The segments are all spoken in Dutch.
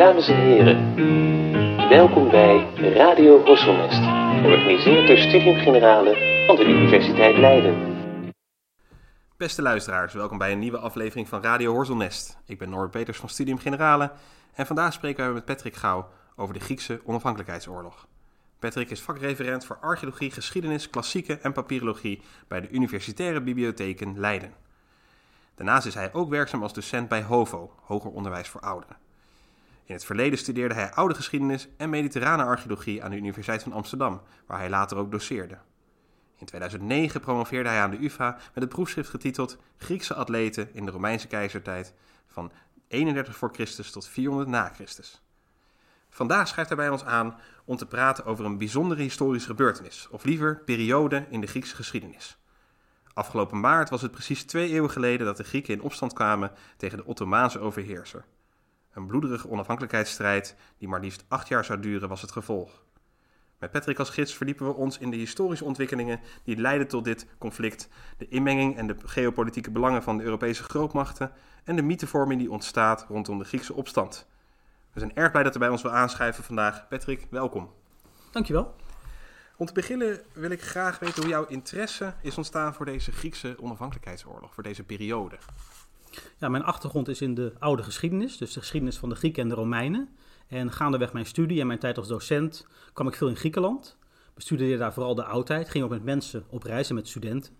Dames en heren, welkom bij Radio Horselnest, georganiseerd door Studium Generale van de Universiteit Leiden. Beste luisteraars, welkom bij een nieuwe aflevering van Radio Horselnest. Ik ben Norbert Peters van Studium Generale en vandaag spreken we met Patrick Gauw over de Griekse onafhankelijkheidsoorlog. Patrick is vakreferent voor archeologie, geschiedenis, klassieke en papyrologie bij de Universitaire Bibliotheken Leiden. Daarnaast is hij ook werkzaam als docent bij HOVO, Hoger Onderwijs voor Ouderen. In het verleden studeerde hij oude geschiedenis en mediterrane archeologie aan de Universiteit van Amsterdam, waar hij later ook doseerde. In 2009 promoveerde hij aan de UvA met het proefschrift getiteld Griekse atleten in de Romeinse keizertijd van 31 voor Christus tot 400 na Christus. Vandaag schrijft hij bij ons aan om te praten over een bijzondere historische gebeurtenis, of liever periode in de Griekse geschiedenis. Afgelopen maart was het precies twee eeuwen geleden dat de Grieken in opstand kwamen tegen de Ottomaanse overheerser. Een bloederige onafhankelijkheidsstrijd die maar liefst acht jaar zou duren was het gevolg. Met Patrick als gids verdiepen we ons in de historische ontwikkelingen die leidden tot dit conflict, de inmenging en de geopolitieke belangen van de Europese grootmachten en de mythevorming die ontstaat rondom de Griekse opstand. We zijn erg blij dat u bij ons wil aanschrijven vandaag. Patrick, welkom. Dankjewel. Om te beginnen wil ik graag weten hoe jouw interesse is ontstaan voor deze Griekse onafhankelijkheidsoorlog, voor deze periode. Ja, mijn achtergrond is in de oude geschiedenis, dus de geschiedenis van de Grieken en de Romeinen. En gaandeweg mijn studie en mijn tijd als docent kwam ik veel in Griekenland. Bestudeerde daar vooral de oudheid, ging ook met mensen op reizen, met studenten.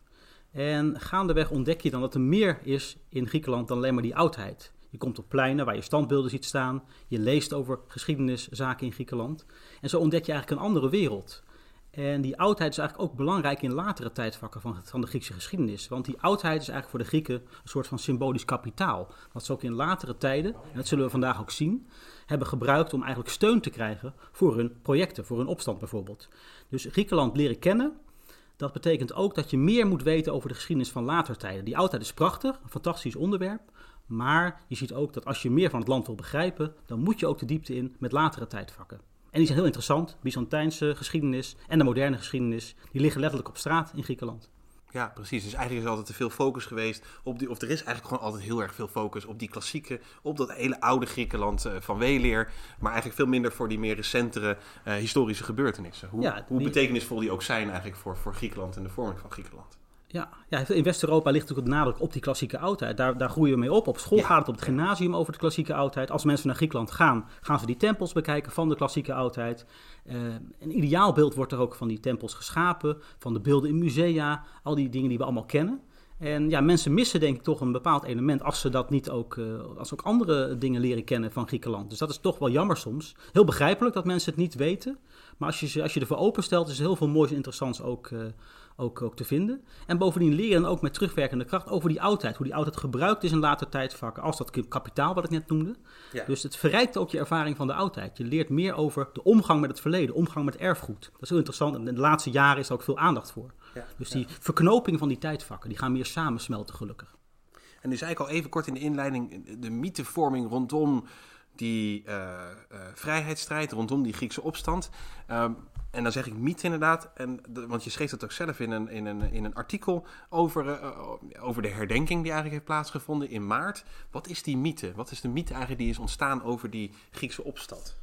En gaandeweg ontdek je dan dat er meer is in Griekenland dan alleen maar die oudheid. Je komt op pleinen waar je standbeelden ziet staan. Je leest over geschiedeniszaken in Griekenland. En zo ontdek je eigenlijk een andere wereld. En die oudheid is eigenlijk ook belangrijk in latere tijdvakken van, van de Griekse geschiedenis. Want die oudheid is eigenlijk voor de Grieken een soort van symbolisch kapitaal. Wat ze ook in latere tijden, en dat zullen we vandaag ook zien, hebben gebruikt om eigenlijk steun te krijgen voor hun projecten, voor hun opstand bijvoorbeeld. Dus Griekenland leren kennen, dat betekent ook dat je meer moet weten over de geschiedenis van later tijden. Die oudheid is prachtig, een fantastisch onderwerp. Maar je ziet ook dat als je meer van het land wil begrijpen, dan moet je ook de diepte in met latere tijdvakken. En die zijn heel interessant. Byzantijnse geschiedenis en de moderne geschiedenis, die liggen letterlijk op straat in Griekenland. Ja, precies. Dus eigenlijk is altijd te veel focus geweest op die, of er is eigenlijk gewoon altijd heel erg veel focus op die klassieke, op dat hele oude Griekenland uh, van Weleer, maar eigenlijk veel minder voor die meer recentere uh, historische gebeurtenissen. Hoe, Ja, hoe betekenisvol die ook zijn eigenlijk voor, voor Griekenland en de vorming van Griekenland. Ja, ja in West-Europa ligt natuurlijk de nadruk op die klassieke oudheid. Daar, daar groeien we mee op. Op school Ja. gaat het op het gymnasium over de klassieke oudheid. Als mensen naar Griekenland gaan, gaan ze die tempels bekijken van de klassieke oudheid. Eh, een ideaalbeeld wordt er ook van die tempels geschapen, van de beelden in musea, al die dingen die we allemaal kennen. En ja, mensen missen denk ik toch een bepaald element als ze dat niet ook, eh, als ze ook andere dingen leren kennen van Griekenland. Dus dat is toch wel jammer soms. Heel begrijpelijk dat mensen het niet weten. Maar als je, als je ervoor openstelt, is er heel veel moois en interessants ook, eh, ook, ook te vinden. En bovendien leren dan ook met terugwerkende kracht over die oudheid. Hoe die oudheid gebruikt is in later tijdvakken. Als dat kapitaal wat ik net noemde. Ja. Dus het verrijkt ook je ervaring van de oudheid. Je leert meer over de omgang met het verleden, omgang met erfgoed. Dat is heel interessant. En in de laatste jaren is er ook veel aandacht voor. Ja. Dus die verknoping van die tijdvakken, die gaan meer samensmelten gelukkig. En dus eigenlijk al even kort in de inleiding de mythevorming rondom die eh, vrijheidsstrijd, rondom die Griekse opstand. Ehm, en dan zeg ik mythe inderdaad, en, de- want je schreef dat ook zelf in een, in een, in een artikel over, eh, over de herdenking die eigenlijk heeft plaatsgevonden in maart. Wat is die mythe? Wat is de mythe eigenlijk die is ontstaan over die Griekse opstand?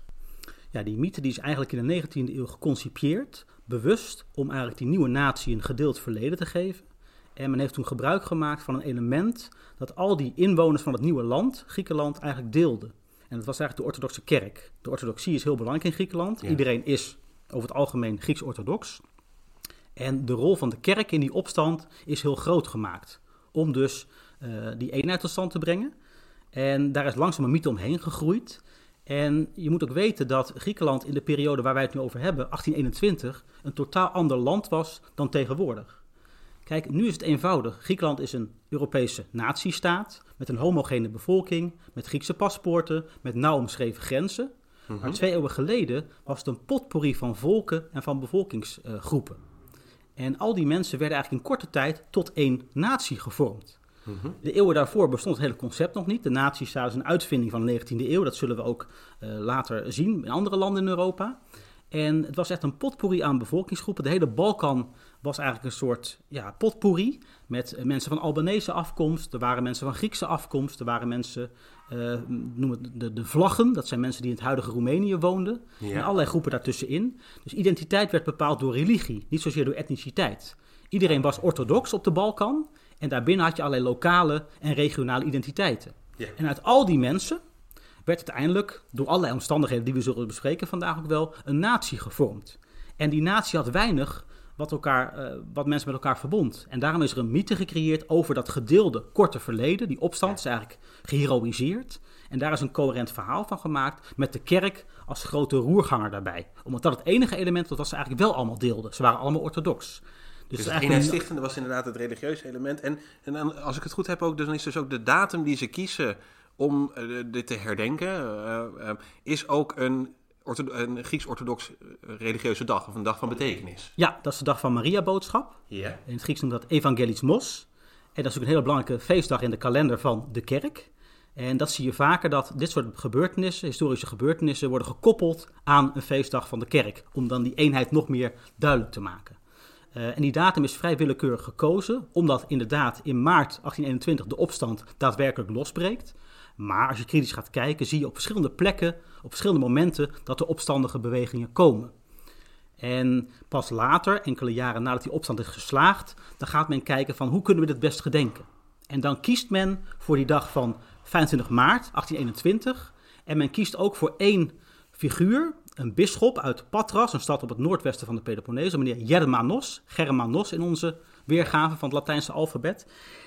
Ja, die mythe die is eigenlijk in de 19e eeuw geconcipieerd, bewust, om eigenlijk die nieuwe natie een gedeeld verleden te geven. En men heeft toen gebruik gemaakt van een element dat al die inwoners van het nieuwe land, Griekenland, eigenlijk deelden. En dat was eigenlijk de orthodoxe kerk. De orthodoxie is heel belangrijk in Griekenland. Ja. Iedereen is over het algemeen Grieks-orthodox. En de rol van de kerk in die opstand is heel groot gemaakt. Om dus eh, die eenheid tot stand te brengen. En daar is langzaam een mythe omheen gegroeid. En je moet ook weten dat Griekenland in de periode waar wij het nu over hebben, 1821, een totaal ander land was dan tegenwoordig. Kijk, nu is het eenvoudig. Griekenland is een Europese natiestaat met een homogene bevolking, met Griekse paspoorten, met nauw omschreven grenzen. Maar twee eeuwen geleden was het een potpourri van volken en van bevolkingsgroepen. En al die mensen werden eigenlijk in korte tijd tot één natie gevormd. De eeuwen daarvoor bestond het hele concept nog niet. De natiestaat is een uitvinding van de 19e eeuw. Dat zullen we ook eh, later zien in andere landen in Europa. En het was echt een potpourri aan bevolkingsgroepen. De hele Balkan was eigenlijk een soort ja, potpourri met eh, mensen van Albanese afkomst. Er waren mensen van Griekse afkomst. Er waren mensen, uh, noem het de, de vlaggen. Dat zijn mensen die in het huidige Roemenië woonden. Ja. En allerlei groepen daartussenin. Dus identiteit werd bepaald door religie, niet zozeer door etniciteit. Iedereen was orthodox op de Balkan. En daarbinnen had je allerlei lokale en regionale identiteiten. Ja. En uit al die mensen werd uiteindelijk, door allerlei omstandigheden die we zullen bespreken vandaag ook wel, een natie gevormd. En die natie had weinig wat, elkaar, uh, wat mensen met elkaar verbond. En daarom is er een mythe gecreëerd over dat gedeelde korte verleden. Die opstand is eigenlijk geheroïseerd. En daar is een coherent verhaal van gemaakt met de kerk als grote roerganger daarbij. Omdat dat het enige element was wat ze eigenlijk wel allemaal deelden. Ze waren allemaal orthodox. Dus, dus het eenheidsstichtende was inderdaad het religieuze element. En, en dan, als ik het goed heb ook, dan is dus ook de datum die ze kiezen om uh, dit te herdenken, uh, uh, is ook een, een Grieks-orthodox religieuze dag, of een dag van betekenis. Ja, dat is de dag van Maria-boodschap. Ja. In het Grieks noemt dat Evangelismos. En dat is ook een hele belangrijke feestdag in de kalender van de kerk. En dat zie je vaker, dat dit soort gebeurtenissen, historische gebeurtenissen, worden gekoppeld aan een feestdag van de kerk. Om dan die eenheid nog meer duidelijk te maken. Uh, en die datum is vrij willekeurig gekozen, omdat inderdaad in maart 1821 de opstand daadwerkelijk losbreekt. Maar als je kritisch gaat kijken, zie je op verschillende plekken, op verschillende momenten, dat er opstandige bewegingen komen. En pas later, enkele jaren nadat die opstand is geslaagd, dan gaat men kijken van hoe kunnen we dit best gedenken. En dan kiest men voor die dag van 25 maart 1821. En men kiest ook voor één figuur, een bisschop uit Patras, een stad op het noordwesten van de Peloponnees, meneer Germanos, Germanos in onze weergave van het Latijnse alfabet.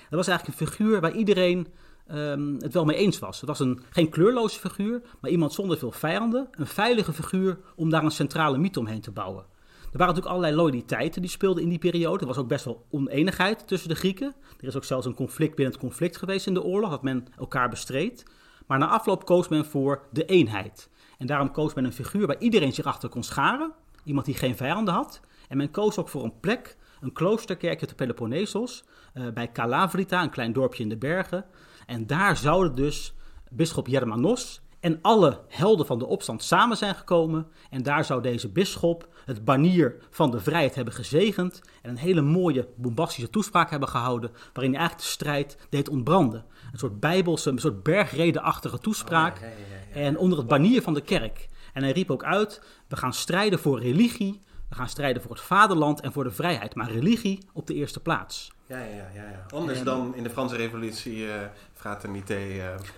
Dat was eigenlijk een figuur waar iedereen um, het wel mee eens was. Het was een, geen kleurloze figuur, maar iemand zonder veel vijanden. Een veilige figuur om daar een centrale mythe omheen te bouwen. Er waren natuurlijk allerlei loyaliteiten die speelden in die periode. Er was ook best wel oneenigheid tussen de Grieken. Er is ook zelfs een conflict binnen het conflict geweest in de oorlog, dat men elkaar bestreed. Maar na afloop koos men voor de eenheid. En daarom koos men een figuur waar iedereen zich achter kon scharen. Iemand die geen vijanden had. En men koos ook voor een plek, een kloosterkerkje te Peloponnesos, uh, bij Calavrita, een klein dorpje in de bergen. En daar zouden dus bisschop Germanos en alle helden van de opstand samen zijn gekomen. En daar zou deze bisschop het banier van de vrijheid hebben gezegend. En een hele mooie bombastische toespraak hebben gehouden. Waarin hij eigenlijk de strijd deed ontbranden. Een soort bijbelse, een soort bergredenachtige toespraak. Oh, ja, ja, ja, en onder het banier van de kerk. En hij riep ook uit: we gaan strijden voor religie. We gaan strijden voor het vaderland en voor de vrijheid. Maar religie op de eerste plaats. Ja, ja, ja, ja. Anders en, dan in de Franse revolutie uh, fraternité.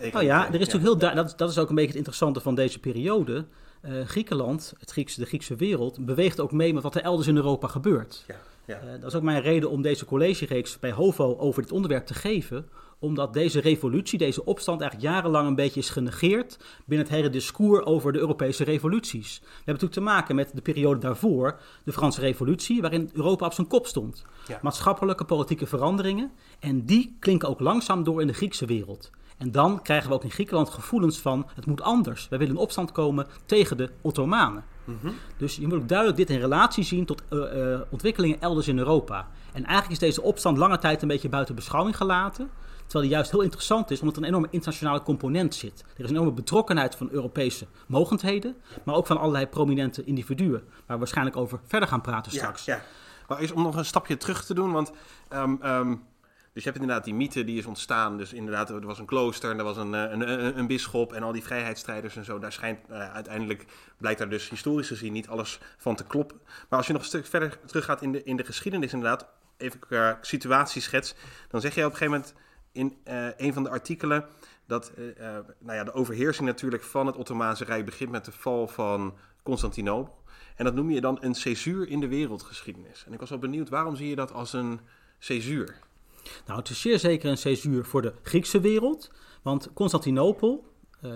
Uh, nou ja, er is natuurlijk heel dat, dat is ook een beetje het interessante van deze periode. Uh, Griekenland, het Griekse, de Griekse wereld, beweegt ook mee met wat er elders in Europa gebeurt. Ja, ja. Uh, dat is ook mijn reden om deze collegereeks bij HOVO over dit onderwerp te geven omdat deze revolutie, deze opstand eigenlijk jarenlang een beetje is genegeerd binnen het hele discours over de Europese revoluties. We hebben natuurlijk te maken met de periode daarvoor, de Franse revolutie, waarin Europa op zijn kop stond. Ja. Maatschappelijke, politieke veranderingen en die klinken ook langzaam door in de Griekse wereld. En dan krijgen we ook in Griekenland gevoelens van het moet anders. Wij willen in opstand komen tegen de Ottomanen. Mm-hmm. Dus je moet ook duidelijk dit in relatie zien tot uh, uh, ontwikkelingen elders in Europa. En eigenlijk is deze opstand lange tijd een beetje buiten beschouwing gelaten. Terwijl die juist heel interessant is, omdat er een enorme internationale component zit. Er is een enorme betrokkenheid van Europese mogendheden, maar ook van allerlei prominente individuen, waar we waarschijnlijk over verder gaan praten straks. Ja, ja. Maar is om nog een stapje terug te doen, want um, um, dus je hebt inderdaad die mythe die is ontstaan. Dus inderdaad, er was een klooster en er was een, een, een, een bisschop en al die vrijheidsstrijders en zo. Daar schijnt uh, uiteindelijk, blijkt daar dus historisch gezien niet alles van te kloppen. Maar als je nog een stuk verder teruggaat in de, in de geschiedenis inderdaad, even qua situatieschets, dan zeg je op een gegeven moment in uh, een van de artikelen dat uh, uh, nou ja, de overheersing natuurlijk van het Ottomaanse Rijk begint met de val van Constantinopel. En dat noem je dan een césuur in de wereldgeschiedenis. En ik was wel benieuwd, waarom zie je dat als een césuur? Nou, het is zeer zeker een césuur voor de Griekse wereld. Want Constantinopel,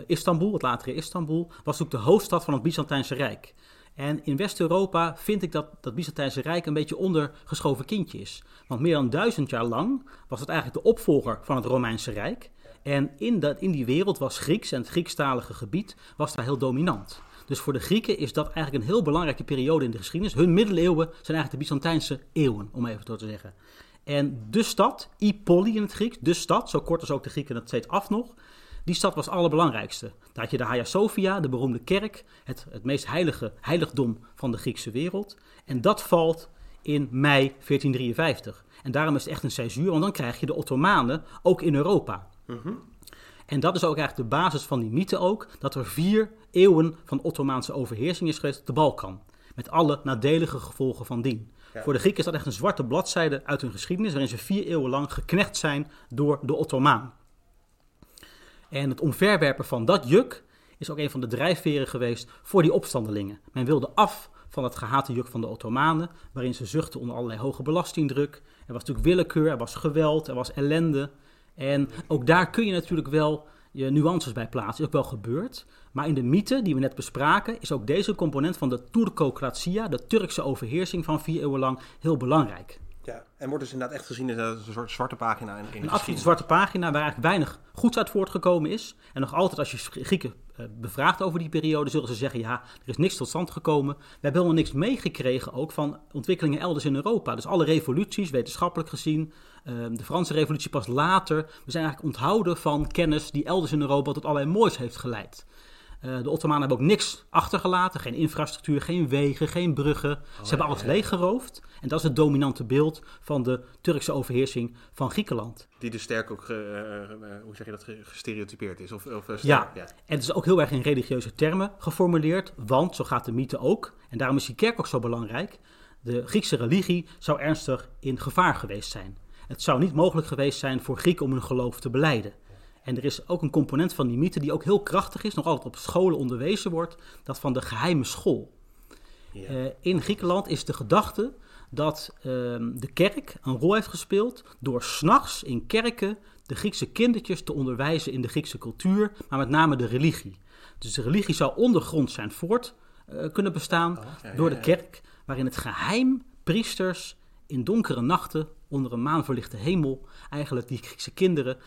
Istanbul, het latere Istanbul, was ook de hoofdstad van het Byzantijnse Rijk. En in West-Europa vind ik dat dat Byzantijnse Rijk een beetje ondergeschoven kindje is. Want meer dan duizend jaar lang was het eigenlijk de opvolger van het Romeinse Rijk. En in, dat, in die wereld was Grieks en het Griekstalige gebied was daar heel dominant. Dus voor de Grieken is dat eigenlijk een heel belangrijke periode in de geschiedenis. Hun middeleeuwen zijn eigenlijk de Byzantijnse eeuwen, om even zo te zeggen. En de stad, Ipoli in het Grieks, de stad, zo kort als ook de Grieken het steeds af nog, Die stad was het allerbelangrijkste. Daar had je de Hagia Sophia, de beroemde kerk, het, het meest heilige heiligdom van de Griekse wereld. En dat valt in mei 1453. En daarom is het echt een césuur, want dan krijg je de Ottomanen ook in Europa. En dat is ook eigenlijk de basis van die mythe ook, dat er vier eeuwen van Ottomaanse overheersing is geweest op de Balkan. Met alle nadelige gevolgen van dien. Ja. Voor de Grieken is dat echt een zwarte bladzijde uit hun geschiedenis, waarin ze vier eeuwen lang geknecht zijn door de Ottomaan. En het omverwerpen van dat juk is ook een van de drijfveren geweest voor die opstandelingen. Men wilde af van het gehate juk van de Ottomanen, waarin ze zuchtten onder allerlei hoge belastingdruk. Er was natuurlijk willekeur, er was geweld, er was ellende. En ook daar kun je natuurlijk wel je nuances bij plaatsen. Is ook wel gebeurd. Maar in de mythe die we net bespraken, is ook deze component van de Turkocratia, de Turkse overheersing van vier eeuwen lang, heel belangrijk. Ja, en wordt dus inderdaad echt gezien als een soort zwarte pagina in, in Een absoluut zwarte pagina waar eigenlijk weinig goeds uit voortgekomen is. En nog altijd als je Grieken eh, bevraagt over die periode, zullen ze zeggen, ja, er is niks tot stand gekomen. We hebben helemaal niks meegekregen ook van ontwikkelingen elders in Europa. Dus alle revoluties, wetenschappelijk gezien, eh, de Franse revolutie pas later. We zijn eigenlijk onthouden van kennis die elders in Europa tot allerlei moois heeft geleid. Eh, de Ottomanen hebben ook niks achtergelaten. Geen infrastructuur, geen wegen, geen bruggen. Ze hebben alles leeggeroofd. En dat is het dominante beeld van de Turkse overheersing van Griekenland. Die dus sterk ook, eh, eh, hoe zeg je dat, ge- gestereotypeerd is. Of, of, Ja. En het is ook heel erg in religieuze termen geformuleerd, want zo gaat de mythe ook. En daarom is die kerk ook zo belangrijk. De Griekse religie zou ernstig in gevaar geweest zijn. Het zou niet mogelijk geweest zijn voor Grieken om hun geloof te beleiden. En er is ook een component van die mythe die ook heel krachtig is, nog altijd op scholen onderwezen wordt, dat van de geheime school. Ja. Eh, in Griekenland is de gedachte dat ehm, de kerk een rol heeft gespeeld door s'nachts in kerken de Griekse kindertjes te onderwijzen in de Griekse cultuur, maar met name de religie. Dus de religie zou ondergrond zijn voort eh, kunnen bestaan Oh, ja, door de kerk, waarin het geheim priesters in donkere nachten onder een maanverlichte hemel eigenlijk die Griekse kinderen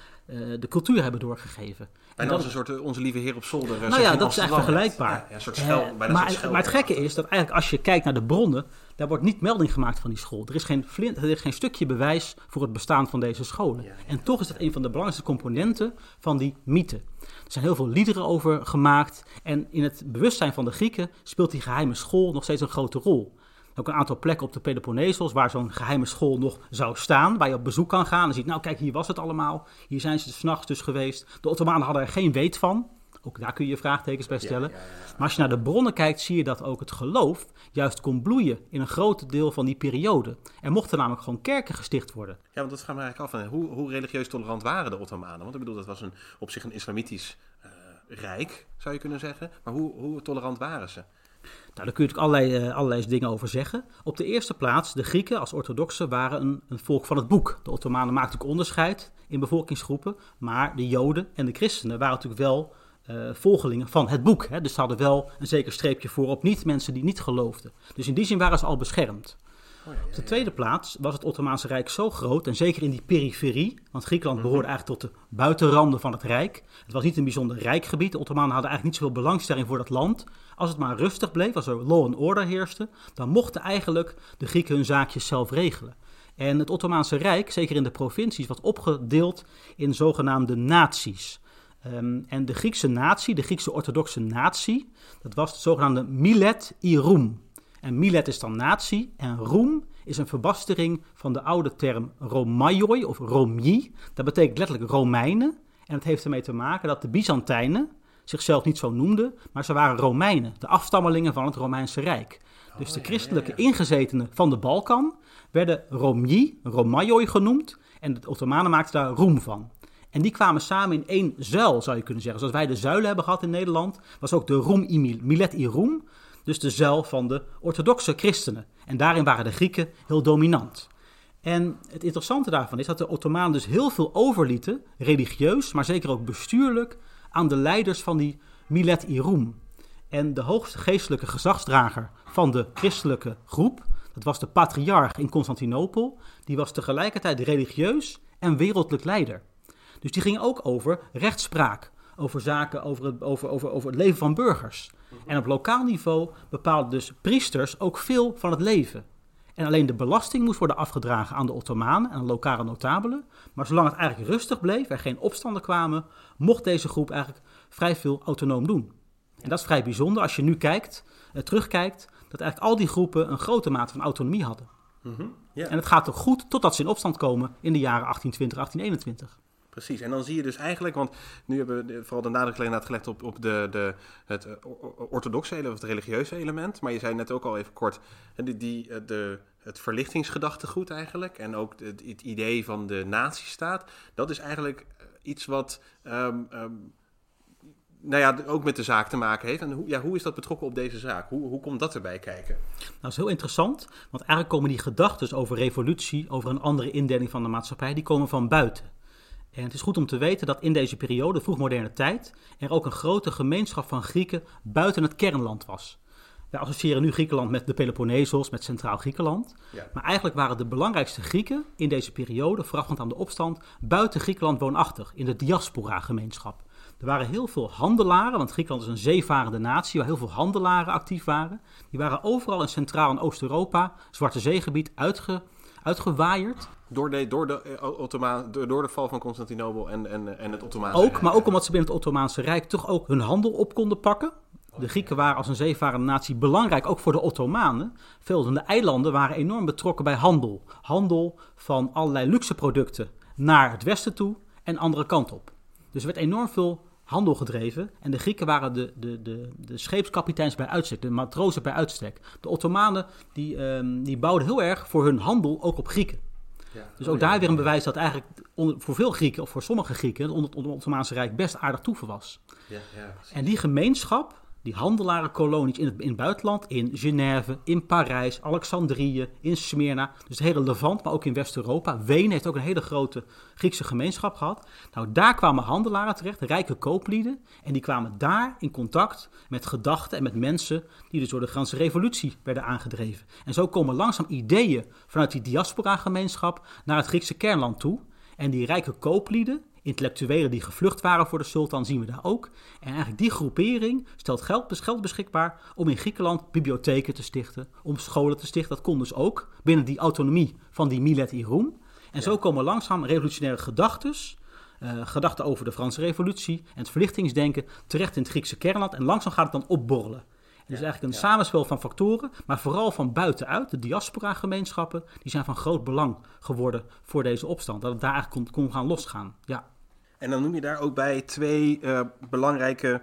de cultuur hebben doorgegeven. En dat als een soort eh, onze lieve heer op zolder. eh, nou ja, dat is eigenlijk vergelijkbaar. Ja, een soort schel, Eh, bijna maar, een soort schel- maar het gekke is dat eigenlijk als je kijkt naar de bronnen, daar wordt niet melding gemaakt van die school. Er is geen, flint, er is geen stukje bewijs voor het bestaan van deze scholen. Ja, ja. En toch is dat een van de belangrijkste componenten van die mythe. Er zijn heel veel liederen over gemaakt. En in het bewustzijn van de Grieken speelt die geheime school nog steeds een grote rol. Ook een aantal plekken op de Peloponnesos waar zo'n geheime school nog zou staan. Waar je op bezoek kan gaan en ziet, nou kijk, hier was het allemaal. Hier zijn ze s'nachts dus geweest. De Ottomanen hadden er geen weet van. Ook daar kun je je vraagtekens bij stellen. Ja, ja, ja. Maar als je naar de bronnen kijkt, zie je dat ook het geloof juist kon bloeien in een groot deel van die periode. Er mochten namelijk gewoon kerken gesticht worden. Ja, want dat gaat me eigenlijk af. van, Hoe, hoe religieus tolerant waren de Ottomanen? Want ik bedoel, dat was een, op zich een islamitisch eh, rijk, zou je kunnen zeggen. Maar hoe, hoe tolerant waren ze? Nou, daar kun je natuurlijk allerlei, eh, allerlei dingen over zeggen. Op de eerste plaats, de Grieken als orthodoxen waren een, een volk van het boek. De Ottomanen maakten natuurlijk onderscheid in bevolkingsgroepen. Maar de Joden en de christenen waren natuurlijk wel eh, volgelingen van het boek. Hè? Dus ze hadden wel een zeker streepje voor op niet mensen die niet geloofden. Dus in die zin waren ze al beschermd. Oh, ja, ja, Op de tweede plaats was het Ottomaanse Rijk zo groot, en zeker in die periferie, want Griekenland behoorde eigenlijk tot de buitenranden van het Rijk. Het was niet een bijzonder rijk gebied. De Ottomanen hadden eigenlijk niet zoveel belangstelling voor dat land. Als het maar rustig bleef, als er law and order heerste, dan mochten eigenlijk de Grieken hun zaakjes zelf regelen. En het Ottomaanse Rijk, zeker in de provincies, was opgedeeld in zogenaamde naties. Ehm, en de Griekse natie, de Griekse orthodoxe natie, dat was de zogenaamde Milet Irum. En Milet is dan natie en Roem is een verbastering van de oude term Romaioi of Romji. Dat betekent letterlijk Romeinen. En het heeft ermee te maken dat de Byzantijnen zichzelf niet zo noemden, maar ze waren Romeinen, de afstammelingen van het Romeinse Rijk. Dus de christelijke ingezetenen van de Balkan werden Romji, Romaioi genoemd en de Ottomanen maakten daar Roem van. En die kwamen samen in één zuil, zou je kunnen zeggen. Zoals wij de zuilen hebben gehad in Nederland, was ook de Roem Milet i Roem, dus de zuil van de orthodoxe christenen. En daarin waren de Grieken heel dominant. En het interessante daarvan is dat de Ottomanen dus heel veel overlieten, religieus, maar zeker ook bestuurlijk, aan de leiders van die Milet i Roem. En de hoogste geestelijke gezagsdrager van de christelijke groep, dat was de patriarch in Constantinopel, die was tegelijkertijd religieus en wereldlijk leider. Dus die ging ook over rechtspraak, over zaken, over het, over, over, over het leven van burgers. En op lokaal niveau bepaalden dus priesters ook veel van het leven. En alleen de belasting moest worden afgedragen aan de Ottomanen en lokale notabelen. Maar zolang het eigenlijk rustig bleef, er geen opstanden kwamen, mocht deze groep eigenlijk vrij veel autonoom doen. En dat is vrij bijzonder als je nu kijkt, eh, terugkijkt, dat eigenlijk al die groepen een grote mate van autonomie hadden. ja. En het gaat toch goed totdat ze in opstand komen in de jaren 1820, 1821. Precies, en dan zie je dus eigenlijk, want nu hebben we vooral de nadruk gelegd op, op de, de, het eh, orthodoxe element, of het religieuze element. Maar je zei net ook al even kort, die, die, eh, de, het verlichtingsgedachtegoed eigenlijk. En ook het idee van de nazistaat. Dat is eigenlijk eh, iets wat, ehm, ehm, nou ja, ook met de zaak te maken heeft. En hoe, ja, hoe is dat betrokken op deze zaak? Hoe, hoe komt dat erbij kijken? Nou, dat is heel interessant, want eigenlijk komen die gedachten over revolutie, over een andere indeling van de maatschappij, die komen van buiten. En het is goed om te weten dat in deze periode, vroegmoderne tijd, er ook een grote gemeenschap van Grieken buiten het kernland was. Wij associëren nu Griekenland met de Peloponnesos, met Centraal Griekenland. Ja. Maar eigenlijk waren de belangrijkste Grieken in deze periode, voorafgaand aan de opstand, buiten Griekenland woonachtig, in de diaspora-gemeenschap. Er waren heel veel handelaren, want Griekenland is een zeevarende natie waar heel veel handelaren actief waren. Die waren overal in Centraal- en Oost-Europa, Zwarte Zeegebied, uitge, uitgewaaierd. Door de, door de, eh, Ottoma, door, door de val van Constantinopel en, en, en het Ottomaanse Ook, Rijk. maar ook omdat ze binnen het Ottomaanse Rijk toch ook hun handel op konden pakken. De Grieken waren als een zeevarende natie belangrijk, ook voor de Ottomanen. Veel van de eilanden waren enorm betrokken bij handel. Handel van allerlei luxe producten naar het westen toe en andere kant op. Dus er werd enorm veel handel gedreven. En de Grieken waren de, de, de, de scheepskapiteins bij uitstek, de matrozen bij uitstek. De Ottomanen die, ehm, die bouwden heel erg voor hun handel ook op Grieken. Ja. Dus Oh, ook ja. daar weer een bewijs dat eigenlijk onder, voor veel Grieken, of voor sommige Grieken, onder het Ottomaanse Rijk best aardig toeven was. Ja. En die gemeenschap, die handelarenkolonies in het, in het buitenland, in Genève, in Parijs, Alexandrië, in Smyrna, dus het hele Levant, maar ook in West-Europa. Wenen heeft ook een hele grote Griekse gemeenschap gehad. Nou, daar kwamen handelaren terecht, rijke kooplieden, en die kwamen daar in contact met gedachten en met mensen die dus door de Franse revolutie werden aangedreven. En zo komen langzaam ideeën vanuit die diaspora-gemeenschap naar het Griekse kernland toe. En die rijke kooplieden, intellectuelen die gevlucht waren voor de sultan, zien we daar ook. En eigenlijk die groepering stelt geld, geld beschikbaar om in Griekenland bibliotheken te stichten, om scholen te stichten. Dat kon dus ook binnen die autonomie van die Milet Iroum. En zo komen langzaam revolutionaire gedachtes, eh, gedachten over de Franse revolutie en het verlichtingsdenken terecht in het Griekse kernland. En langzaam gaat het dan opborrelen. Is eigenlijk een samenspel van factoren, maar vooral van buitenuit. De diaspora-gemeenschappen, die zijn van groot belang geworden voor deze opstand. Dat het daar eigenlijk kon, kon gaan losgaan. Ja. En dan noem je daar ook bij twee eh, belangrijke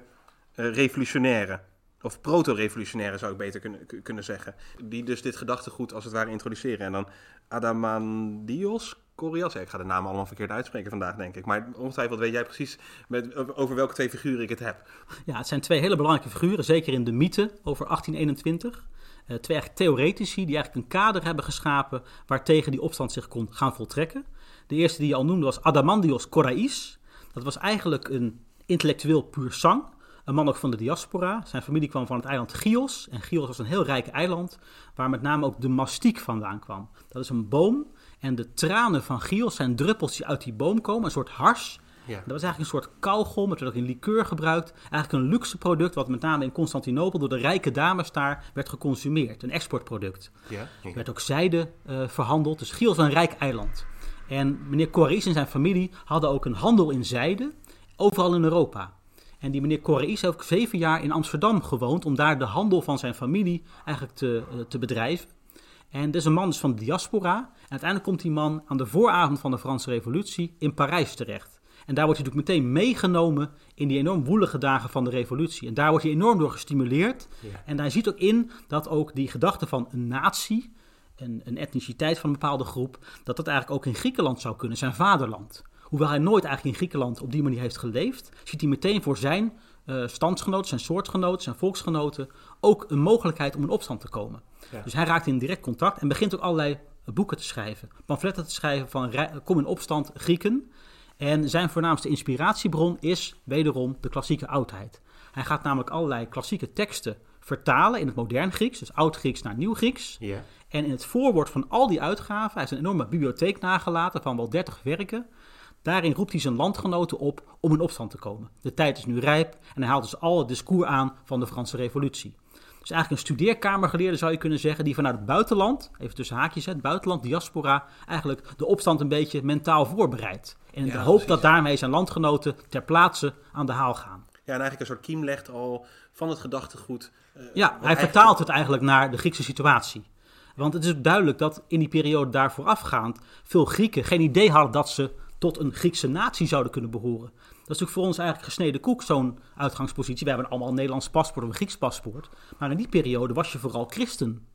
eh revolutionairen. Of proto-revolutionairen zou ik beter kunnen, kunnen zeggen. Die dus dit gedachtegoed als het ware introduceren. En dan Adamandios Corias. Ik ga de namen allemaal verkeerd uitspreken vandaag, denk ik. Maar ongetwijfeld weet jij precies met, over welke twee figuren ik het heb. ja, het zijn twee hele belangrijke figuren, zeker in de mythe over 1821. Eh, twee eigenlijk theoretici die eigenlijk een kader hebben geschapen waartegen die opstand zich kon gaan voltrekken. De eerste die je al noemde was Adamandios Korais. Dat was eigenlijk een intellectueel puur sang. Een man ook van de diaspora. Zijn familie kwam van het eiland Chios. En Chios was een heel rijk eiland waar met name ook de mastiek vandaan kwam. Dat is een boom en de tranen van Chios zijn druppels die uit die boom komen. Een soort hars. Ja. Dat was eigenlijk een soort kauwgom, het werd ook in liqueur gebruikt. Eigenlijk een luxe product wat met name in Constantinopel door de rijke dames daar werd geconsumeerd. Een exportproduct. Ja. Er werd ook zijde eh, verhandeld. Dus Chios was een rijk eiland. En meneer Corais en zijn familie hadden ook een handel in zijde, overal in Europa. En die meneer Corais heeft ook zeven jaar in Amsterdam gewoond om daar de handel van zijn familie eigenlijk te, eh, te bedrijven. En dit is een man dus van de diaspora. En uiteindelijk komt die man aan de vooravond van de Franse Revolutie in Parijs terecht. En daar wordt hij natuurlijk meteen meegenomen in die enorm woelige dagen van de revolutie. En daar wordt hij enorm door gestimuleerd. Ja. En hij ziet ook in dat ook die gedachte van een natie, een, een etniciteit van een bepaalde groep, dat dat eigenlijk ook in Griekenland zou kunnen, zijn vaderland. Hoewel hij nooit eigenlijk in Griekenland op die manier heeft geleefd, ziet hij meteen voor zijn eh standsgenoten, zijn soortgenoten, zijn volksgenoten ook een mogelijkheid om in opstand te komen. Ja. Dus hij raakt in direct contact en begint ook allerlei boeken te schrijven, pamfletten te schrijven van kom in opstand Grieken. En zijn voornaamste inspiratiebron is wederom de klassieke oudheid. Hij gaat namelijk allerlei klassieke teksten vertalen in het modern Grieks, dus oud-Grieks naar nieuw-Grieks. Ja. En in het voorwoord van al die uitgaven, hij heeft een enorme bibliotheek nagelaten van wel 30 werken. Daarin roept hij zijn landgenoten op om in opstand te komen. De tijd is nu rijp en hij haalt dus al het discours aan van de Franse Revolutie. Dus eigenlijk een studeerkamergeleerde zou je kunnen zeggen, die vanuit het buitenland, even tussen haakjes, het buitenland, diaspora, eigenlijk de opstand een beetje mentaal voorbereidt. En in Ja, de hoop precies. dat daarmee zijn landgenoten ter plaatse aan de haal gaan. Ja, en eigenlijk een soort kiem legt al van het gedachtegoed. eh, Ja, hij vertaalt het eigenlijk naar de Griekse situatie. Want het is duidelijk dat in die periode daar voorafgaand veel Grieken geen idee hadden dat ze tot een Griekse natie zouden kunnen behoren. Dat is natuurlijk voor ons eigenlijk gesneden koek, zo'n uitgangspositie. We hebben allemaal een Nederlands paspoort of een Grieks paspoort. Maar in die periode was je vooral christen.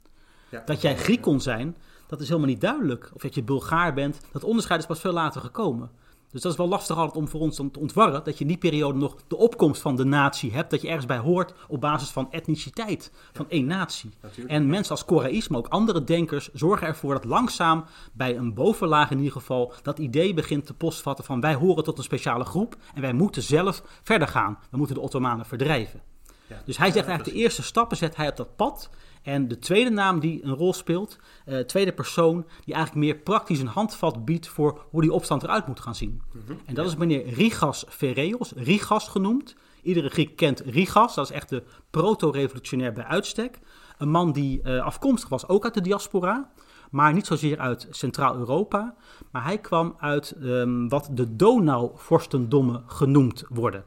Ja. Dat jij Griek kon zijn, dat is helemaal niet duidelijk. Of dat je Bulgaar bent, dat onderscheid is pas veel later gekomen. Dus dat is wel lastig altijd om voor ons dan te ontwarren. Dat je in die periode nog de opkomst van de natie hebt. Dat je ergens bij hoort op basis van etniciteit. Van één natie. Natuurlijk. En mensen als Koraïs, maar ook andere denkers, zorgen ervoor dat langzaam bij een bovenlaag in ieder geval dat idee begint te postvatten van wij horen tot een speciale groep en wij moeten zelf verder gaan. We moeten de Ottomanen verdrijven. Ja. Dus hij zegt eigenlijk de eerste stappen zet hij op dat pad. En de tweede naam die een rol speelt, eh, tweede persoon, die eigenlijk meer praktisch een handvat biedt voor hoe die opstand eruit moet gaan zien. Mhm. En dat is meneer Rigas Ferreos, Rigas genoemd. Iedere Griek kent Rigas, dat is echt de proto-revolutionair bij uitstek. Een man die eh, afkomstig was ook uit de diaspora, maar niet zozeer uit Centraal-Europa. Maar hij kwam uit ehm, wat de Donau-vorstendommen genoemd worden.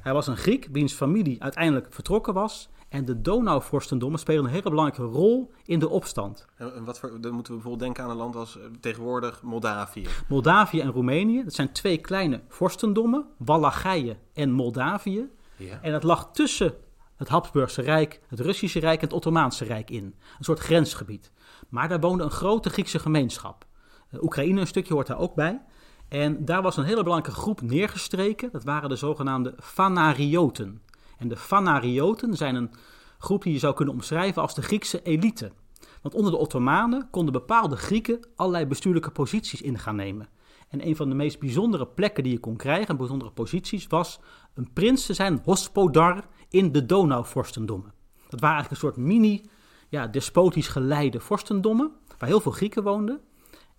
Hij was een Griek wiens familie uiteindelijk vertrokken was. En de Donau-vorstendommen spelen een hele belangrijke rol in de opstand. En wat voor, dan moeten we bijvoorbeeld denken aan een land als eh, tegenwoordig Moldavië. Moldavië en Roemenië, dat zijn twee kleine vorstendommen, Wallachije en Moldavië. Ja. En dat lag tussen het Habsburgse Rijk, het Russische Rijk en het Ottomaanse Rijk in. Een soort grensgebied. Maar daar woonde een grote Griekse gemeenschap. Eh, Oekraïne een stukje hoort daar ook bij. En daar was een hele belangrijke groep neergestreken. Dat waren de zogenaamde Fanarioten. En de Fanarioten zijn een groep die je zou kunnen omschrijven als de Griekse elite. Want onder de Ottomanen konden bepaalde Grieken allerlei bestuurlijke posities in gaan nemen. En een van de meest bijzondere plekken die je kon krijgen, bijzondere posities, was een prins te zijn, hospodar, in de Donauvorstendommen. Dat waren eigenlijk een soort mini, ja, despotisch geleide vorstendommen, waar heel veel Grieken woonden.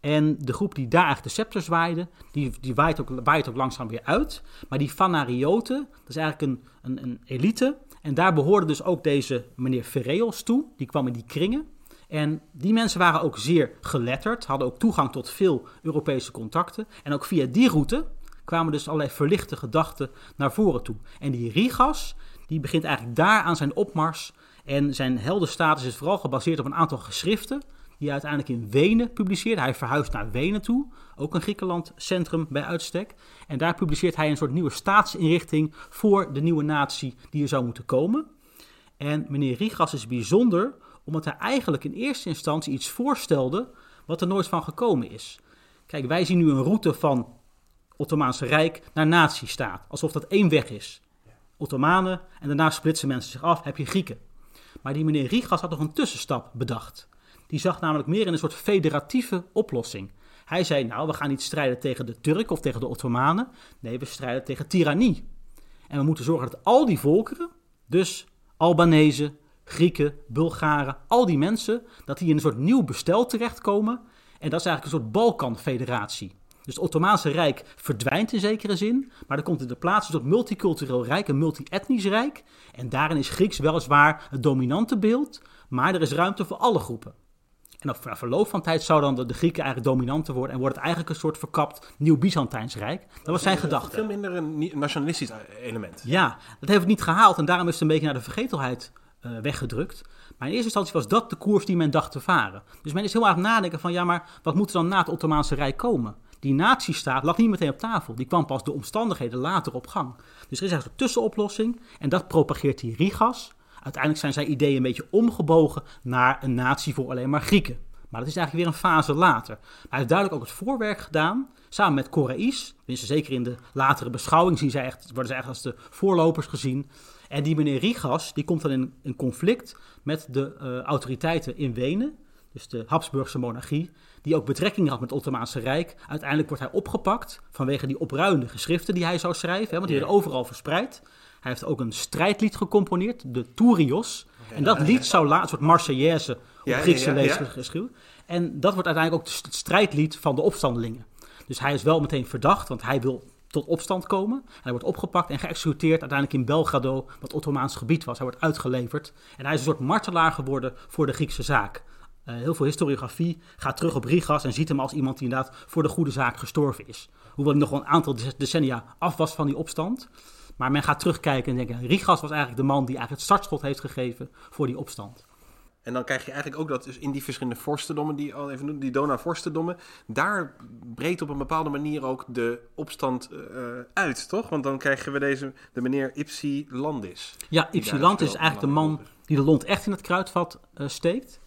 En de groep die daar eigenlijk de scepter zwaaide, die, die waait, ook, waait ook langzaam weer uit. Maar die Fanarioten, dat is eigenlijk een, een, een elite. En daar behoorde dus ook deze meneer Ferreos toe. Die kwam in die kringen. En die mensen waren ook zeer geletterd, hadden ook toegang tot veel Europese contacten. En ook via die route kwamen dus allerlei verlichte gedachten naar voren toe. En die Rigas, die begint eigenlijk daar aan zijn opmars. En zijn heldenstatus is vooral gebaseerd op een aantal geschriften die uiteindelijk in Wenen publiceerde. Hij verhuist naar Wenen toe, ook een Griekenland centrum bij uitstek. En daar publiceert hij een soort nieuwe staatsinrichting voor de nieuwe natie die er zou moeten komen. En meneer Rigas is bijzonder omdat hij eigenlijk in eerste instantie iets voorstelde wat er nooit van gekomen is. Kijk, wij zien nu een route van Ottomaanse Rijk naar nazistaat, alsof dat één weg is. Ottomanen en daarna splitsen mensen zich af, heb je Grieken. Maar die meneer Rigas had nog een tussenstap bedacht. Die zag namelijk meer in een soort federatieve oplossing. Hij zei, nou, we gaan niet strijden tegen de Turken of tegen de Ottomanen. Nee, we strijden tegen tirannie. En we moeten zorgen dat al die volkeren, dus Albanese, Grieken, Bulgaren, al die mensen, dat die in een soort nieuw bestel terechtkomen. En dat is eigenlijk een soort Balkanfederatie. Dus het Ottomaanse Rijk verdwijnt in zekere zin, maar er komt in de plaats een soort multicultureel rijk, een multi-etnisch rijk. En daarin is Grieks weliswaar het dominante beeld, maar er is ruimte voor alle groepen. En op na verloop van tijd zou dan de, de Grieken eigenlijk dominanter worden en wordt het eigenlijk een soort verkapt nieuw Byzantijns rijk. Dat was zijn gedachte. Veel minder een nationalistisch eh, element. Ja, dat heeft het niet gehaald en daarom is het een beetje naar de vergetelheid eh, weggedrukt. Maar in eerste instantie was dat de koers die men dacht te varen. Dus men is heel erg aan het nadenken van ja, maar wat moet er dan na het Ottomaanse Rijk komen? Die nazistaat lag niet meteen op tafel. Die kwam pas de omstandigheden later op gang. Dus er is eigenlijk een tussenoplossing en dat propageert die Rigas. Uiteindelijk zijn zijn ideeën een beetje omgebogen naar een natie voor alleen maar Grieken. Maar dat is eigenlijk weer een fase later. Maar hij heeft duidelijk ook het voorwerk gedaan, samen met Koraïs. Zeker in de latere beschouwing zien zij echt, worden ze echt als de voorlopers gezien. En die meneer Rigas, die komt dan in een conflict met de eh, autoriteiten in Wenen. Dus de Habsburgse monarchie, die ook betrekking had met het Ottomaanse Rijk. Uiteindelijk wordt hij opgepakt vanwege die opruiende geschriften die hij zou schrijven, hè, want die werden overal verspreid. Hij heeft ook een strijdlied gecomponeerd, de Tourios. En dat lied zou later, een soort Marseillaise op Griekse ja. En dat wordt uiteindelijk ook het strijdlied van de opstandelingen. Dus hij is wel meteen verdacht, want hij wil tot opstand komen. En hij wordt opgepakt en geëxecuteerd uiteindelijk in Belgrado, wat Ottomaans gebied was. Hij wordt uitgeleverd en hij is een soort martelaar geworden voor de Griekse zaak. Uh, heel veel historiografie gaat terug op Rigas en ziet hem als iemand die inderdaad voor de goede zaak gestorven is. Hoewel hij nog wel een aantal decennia af was van die opstand. Maar men gaat terugkijken en denken, Rigas was eigenlijk de man die eigenlijk het startschot heeft gegeven voor die opstand. En dan krijg je eigenlijk ook dat dus in die verschillende vorstendommen, die al even noemen, die Donau-vorstendommen, daar breekt op een bepaalde manier ook de opstand uh, uit, toch? Want dan krijgen we deze, de meneer Ipsi Landis. Ja, Ipsi Landis is eigenlijk de man die de lont echt in het kruidvat uh, steekt.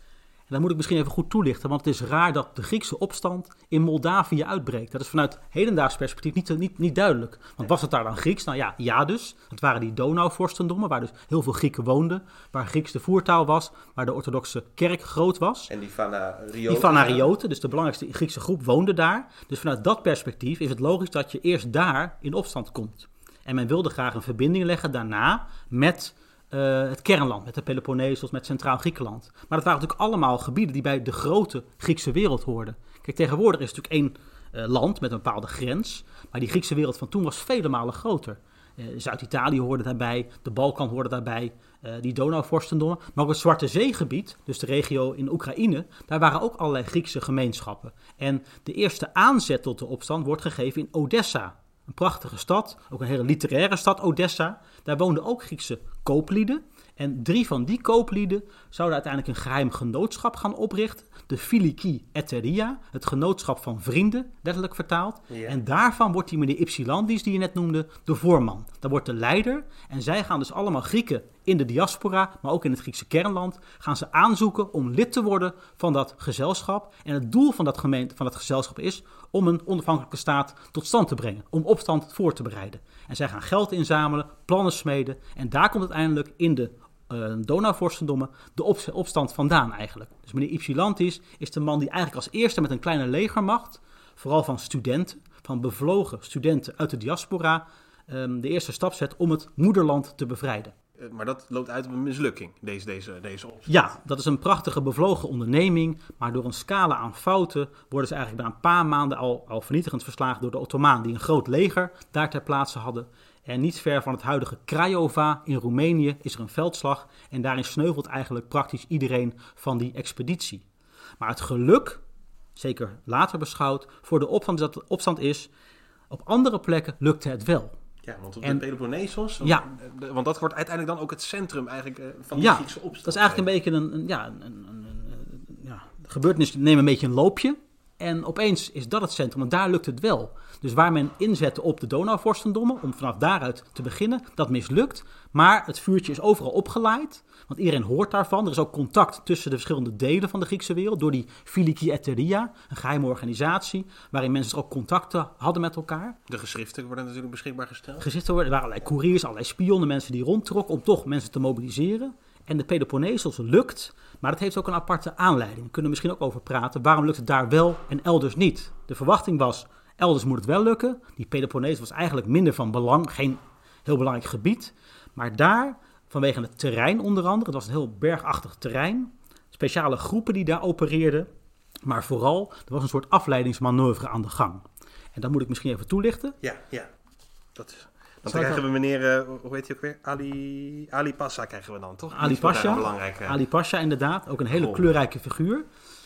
En dat moet ik misschien even goed toelichten, want het is raar dat de Griekse opstand in Moldavië uitbreekt. Dat is vanuit hedendaags perspectief niet, niet, niet duidelijk. Want was het daar dan Grieks? Nou ja, ja dus. Het waren die Donauvorstendommen, waar dus heel veel Grieken woonden. Waar Grieks de voertaal was, waar de orthodoxe kerk groot was. En die Fanarioten. Die Fanarioten, dus de belangrijkste Griekse groep, woonde daar. Dus vanuit dat perspectief is het logisch dat je eerst daar in opstand komt. En men wilde graag een verbinding leggen daarna met uh, het kernland, met de Peloponnesos, met Centraal Griekenland. Maar dat waren natuurlijk allemaal gebieden die bij de grote Griekse wereld hoorden. Kijk, tegenwoordig is het natuurlijk één uh, land met een bepaalde grens, maar die Griekse wereld van toen was vele malen groter. Uh, Zuid-Italië hoorde daarbij, de Balkan hoorde daarbij, die Donauvorstendommen. Maar ook het Zwarte Zeegebied, dus de regio in Oekraïne, daar waren ook allerlei Griekse gemeenschappen. En de eerste aanzet tot de opstand wordt gegeven in Odessa, een prachtige stad, ook een hele literaire stad, Odessa. Daar woonden ook Griekse kooplieden. En drie van die kooplieden zouden uiteindelijk een geheim genootschap gaan oprichten. De Filiki Eteria, het genootschap van vrienden, letterlijk vertaald. Ja. En daarvan wordt die meneer Ypsilandis, die je net noemde, de voorman. Dat wordt de leider. En zij gaan dus allemaal Grieken in de diaspora, maar ook in het Griekse kernland, gaan ze aanzoeken om lid te worden van dat gezelschap. En het doel van dat, gemeente, van dat gezelschap is om een onafhankelijke staat tot stand te brengen, om opstand voor te bereiden. En zij gaan geld inzamelen, plannen smeden en daar komt uiteindelijk in de uh, Donauvorstendommen de op opstand vandaan eigenlijk. Dus meneer Ypsilantis is de man die eigenlijk als eerste met een kleine legermacht, vooral van studenten, van bevlogen studenten uit de diaspora, um, de eerste stap zet om het moederland te bevrijden. Eh, maar dat loopt uit op een mislukking, deze, deze, deze. Ja, dat is een prachtige bevlogen onderneming. Maar door een scala aan fouten worden ze eigenlijk na een paar maanden al, al vernietigend verslagen door de Ottomanen, die een groot leger daar ter plaatse hadden. En niet ver van het huidige Craiova in Roemenië is er een veldslag. En daarin sneuvelt eigenlijk praktisch iedereen van die expeditie. Maar het geluk, zeker later beschouwd, voor de opstand, dat de opstand is, op andere plekken lukte het wel. Ja, want op en, de Peloponnesos, ja. want dat wordt uiteindelijk dan ook het centrum eigenlijk eh, van de ja, Griekse opstand. dat is eigenlijk een beetje een, een ja, een, een, een, ja, de gebeurtenissen nemen een beetje een loopje. En opeens is dat het centrum, en daar lukt het wel. Dus waar men inzette op de Donauvorstendommen, om vanaf daaruit te beginnen, dat mislukt. Maar het vuurtje is overal opgeleid, want iedereen hoort daarvan. Er is ook contact tussen de verschillende delen van de Griekse wereld door die Filiki Eteria, een geheime organisatie, waarin mensen ook contacten hadden met elkaar. De geschriften worden natuurlijk beschikbaar gesteld. Geschriften worden, er waren allerlei couriers, allerlei spionnen, mensen die rondtrokken om toch mensen te mobiliseren. En de Peloponnesos lukt, maar dat heeft ook een aparte aanleiding. Daar kunnen we misschien ook over praten. Waarom lukt het daar wel en elders niet? De verwachting was, elders moet het wel lukken. Die Peloponnesos was eigenlijk minder van belang, geen heel belangrijk gebied. Maar daar, vanwege het terrein onder andere, het was een heel bergachtig terrein. Speciale groepen die daar opereerden. Maar vooral, er was een soort afleidingsmanoeuvre aan de gang. En dat moet ik misschien even toelichten. Ja, ja. Dat is... Dan krijgen we meneer, uh, hoe heet hij ook weer? Ali, Ali Pasha krijgen we dan, toch? Ali Pasha, Ali Pasha inderdaad, ook een hele kleurrijke figuur.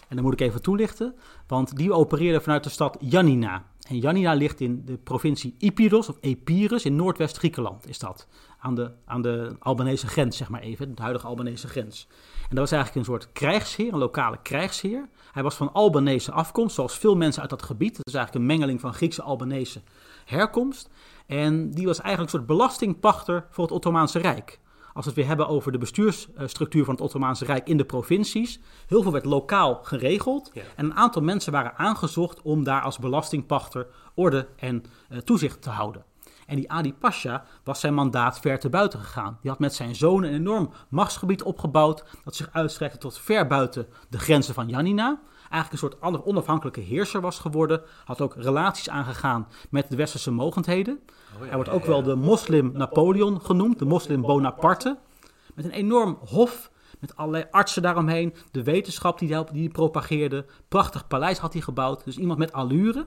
En dan moet ik even toelichten, want die opereerde vanuit de stad Janina. En ligt in de provincie Epirus, of Epirus, in Noordwest-Griekenland is dat. Aan de, aan de Albanese grens, zeg maar even, de huidige Albanese grens. En dat was eigenlijk een soort krijgsheer, een lokale krijgsheer. Hij was van Albanese afkomst, zoals veel mensen uit dat gebied. Dat is eigenlijk een mengeling van Griekse Albanese herkomst. En die was eigenlijk een soort belastingpachter voor het Ottomaanse Rijk. Als we het weer hebben over de bestuursstructuur van het Ottomaanse Rijk in de provincies. Heel veel werd lokaal geregeld. En een aantal mensen waren aangezocht om daar als belastingpachter orde en uh, toezicht te houden. En die Adi Pasha was zijn mandaat ver te buiten gegaan. Die had met zijn zoon een enorm machtsgebied opgebouwd. dat zich uitstrekte tot ver buiten de grenzen van Janina eigenlijk een soort onafhankelijke heerser was geworden. Had ook relaties aangegaan met de westerse mogendheden. Oh hij wordt ook wel de moslim Napoleon genoemd, de moslim Bonaparte. Met een enorm hof, met allerlei artsen daaromheen. De wetenschap die hij, die propageerde. Prachtig paleis had hij gebouwd, dus iemand met allure.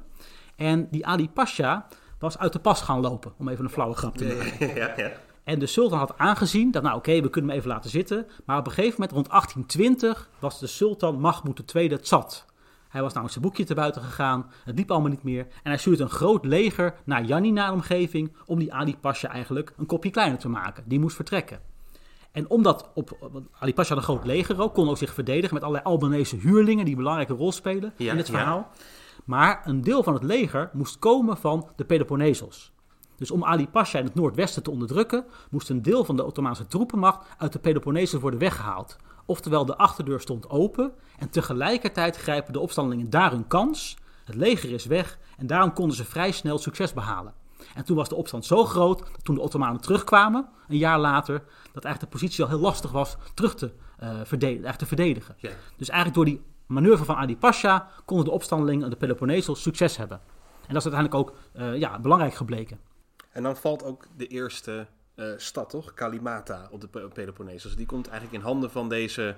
En die Ali Pasha was uit de pas gaan lopen, om even een flauwe grap te maken. ja, ja. En de sultan had aangezien dat, nou oké, we kunnen hem even laten zitten. Maar op een gegeven moment, rond 1820, was de sultan Mahmoud II zat. Hij was namelijk zijn boekje te buiten gegaan, het liep allemaal niet meer. En hij stuurde een groot leger naar Janina de omgeving om die Ali Pasha eigenlijk een kopje kleiner te maken. Die moest vertrekken. En omdat op, Ali Pasha had een groot leger ook, kon ook zich verdedigen met allerlei Albanese huurlingen die een belangrijke rol spelen Ja, in het ja. verhaal. Maar een deel van het leger moest komen van de Peloponnesos. Dus om Ali Pasha in het noordwesten te onderdrukken, moest een deel van de Ottomaanse troepenmacht uit de Peloponnesos worden weggehaald. Oftewel, de achterdeur stond open en tegelijkertijd grijpen de opstandelingen daar hun kans. Het leger is weg en daarom konden ze vrij snel succes behalen. En toen was de opstand zo groot dat toen de Ottomanen terugkwamen, een jaar later, dat eigenlijk de positie al heel lastig was terug te, eh, verdedigen, eigenlijk te verdedigen. Ja. Dus eigenlijk door die manoeuvre van Ali Pasha konden de opstandelingen de Peloponnesos succes hebben. En dat is uiteindelijk ook eh, ja, belangrijk gebleken. En dan valt ook de eerste eh, stad, toch? Kalimata op de Pe- Peloponnesos. Die komt eigenlijk in handen van deze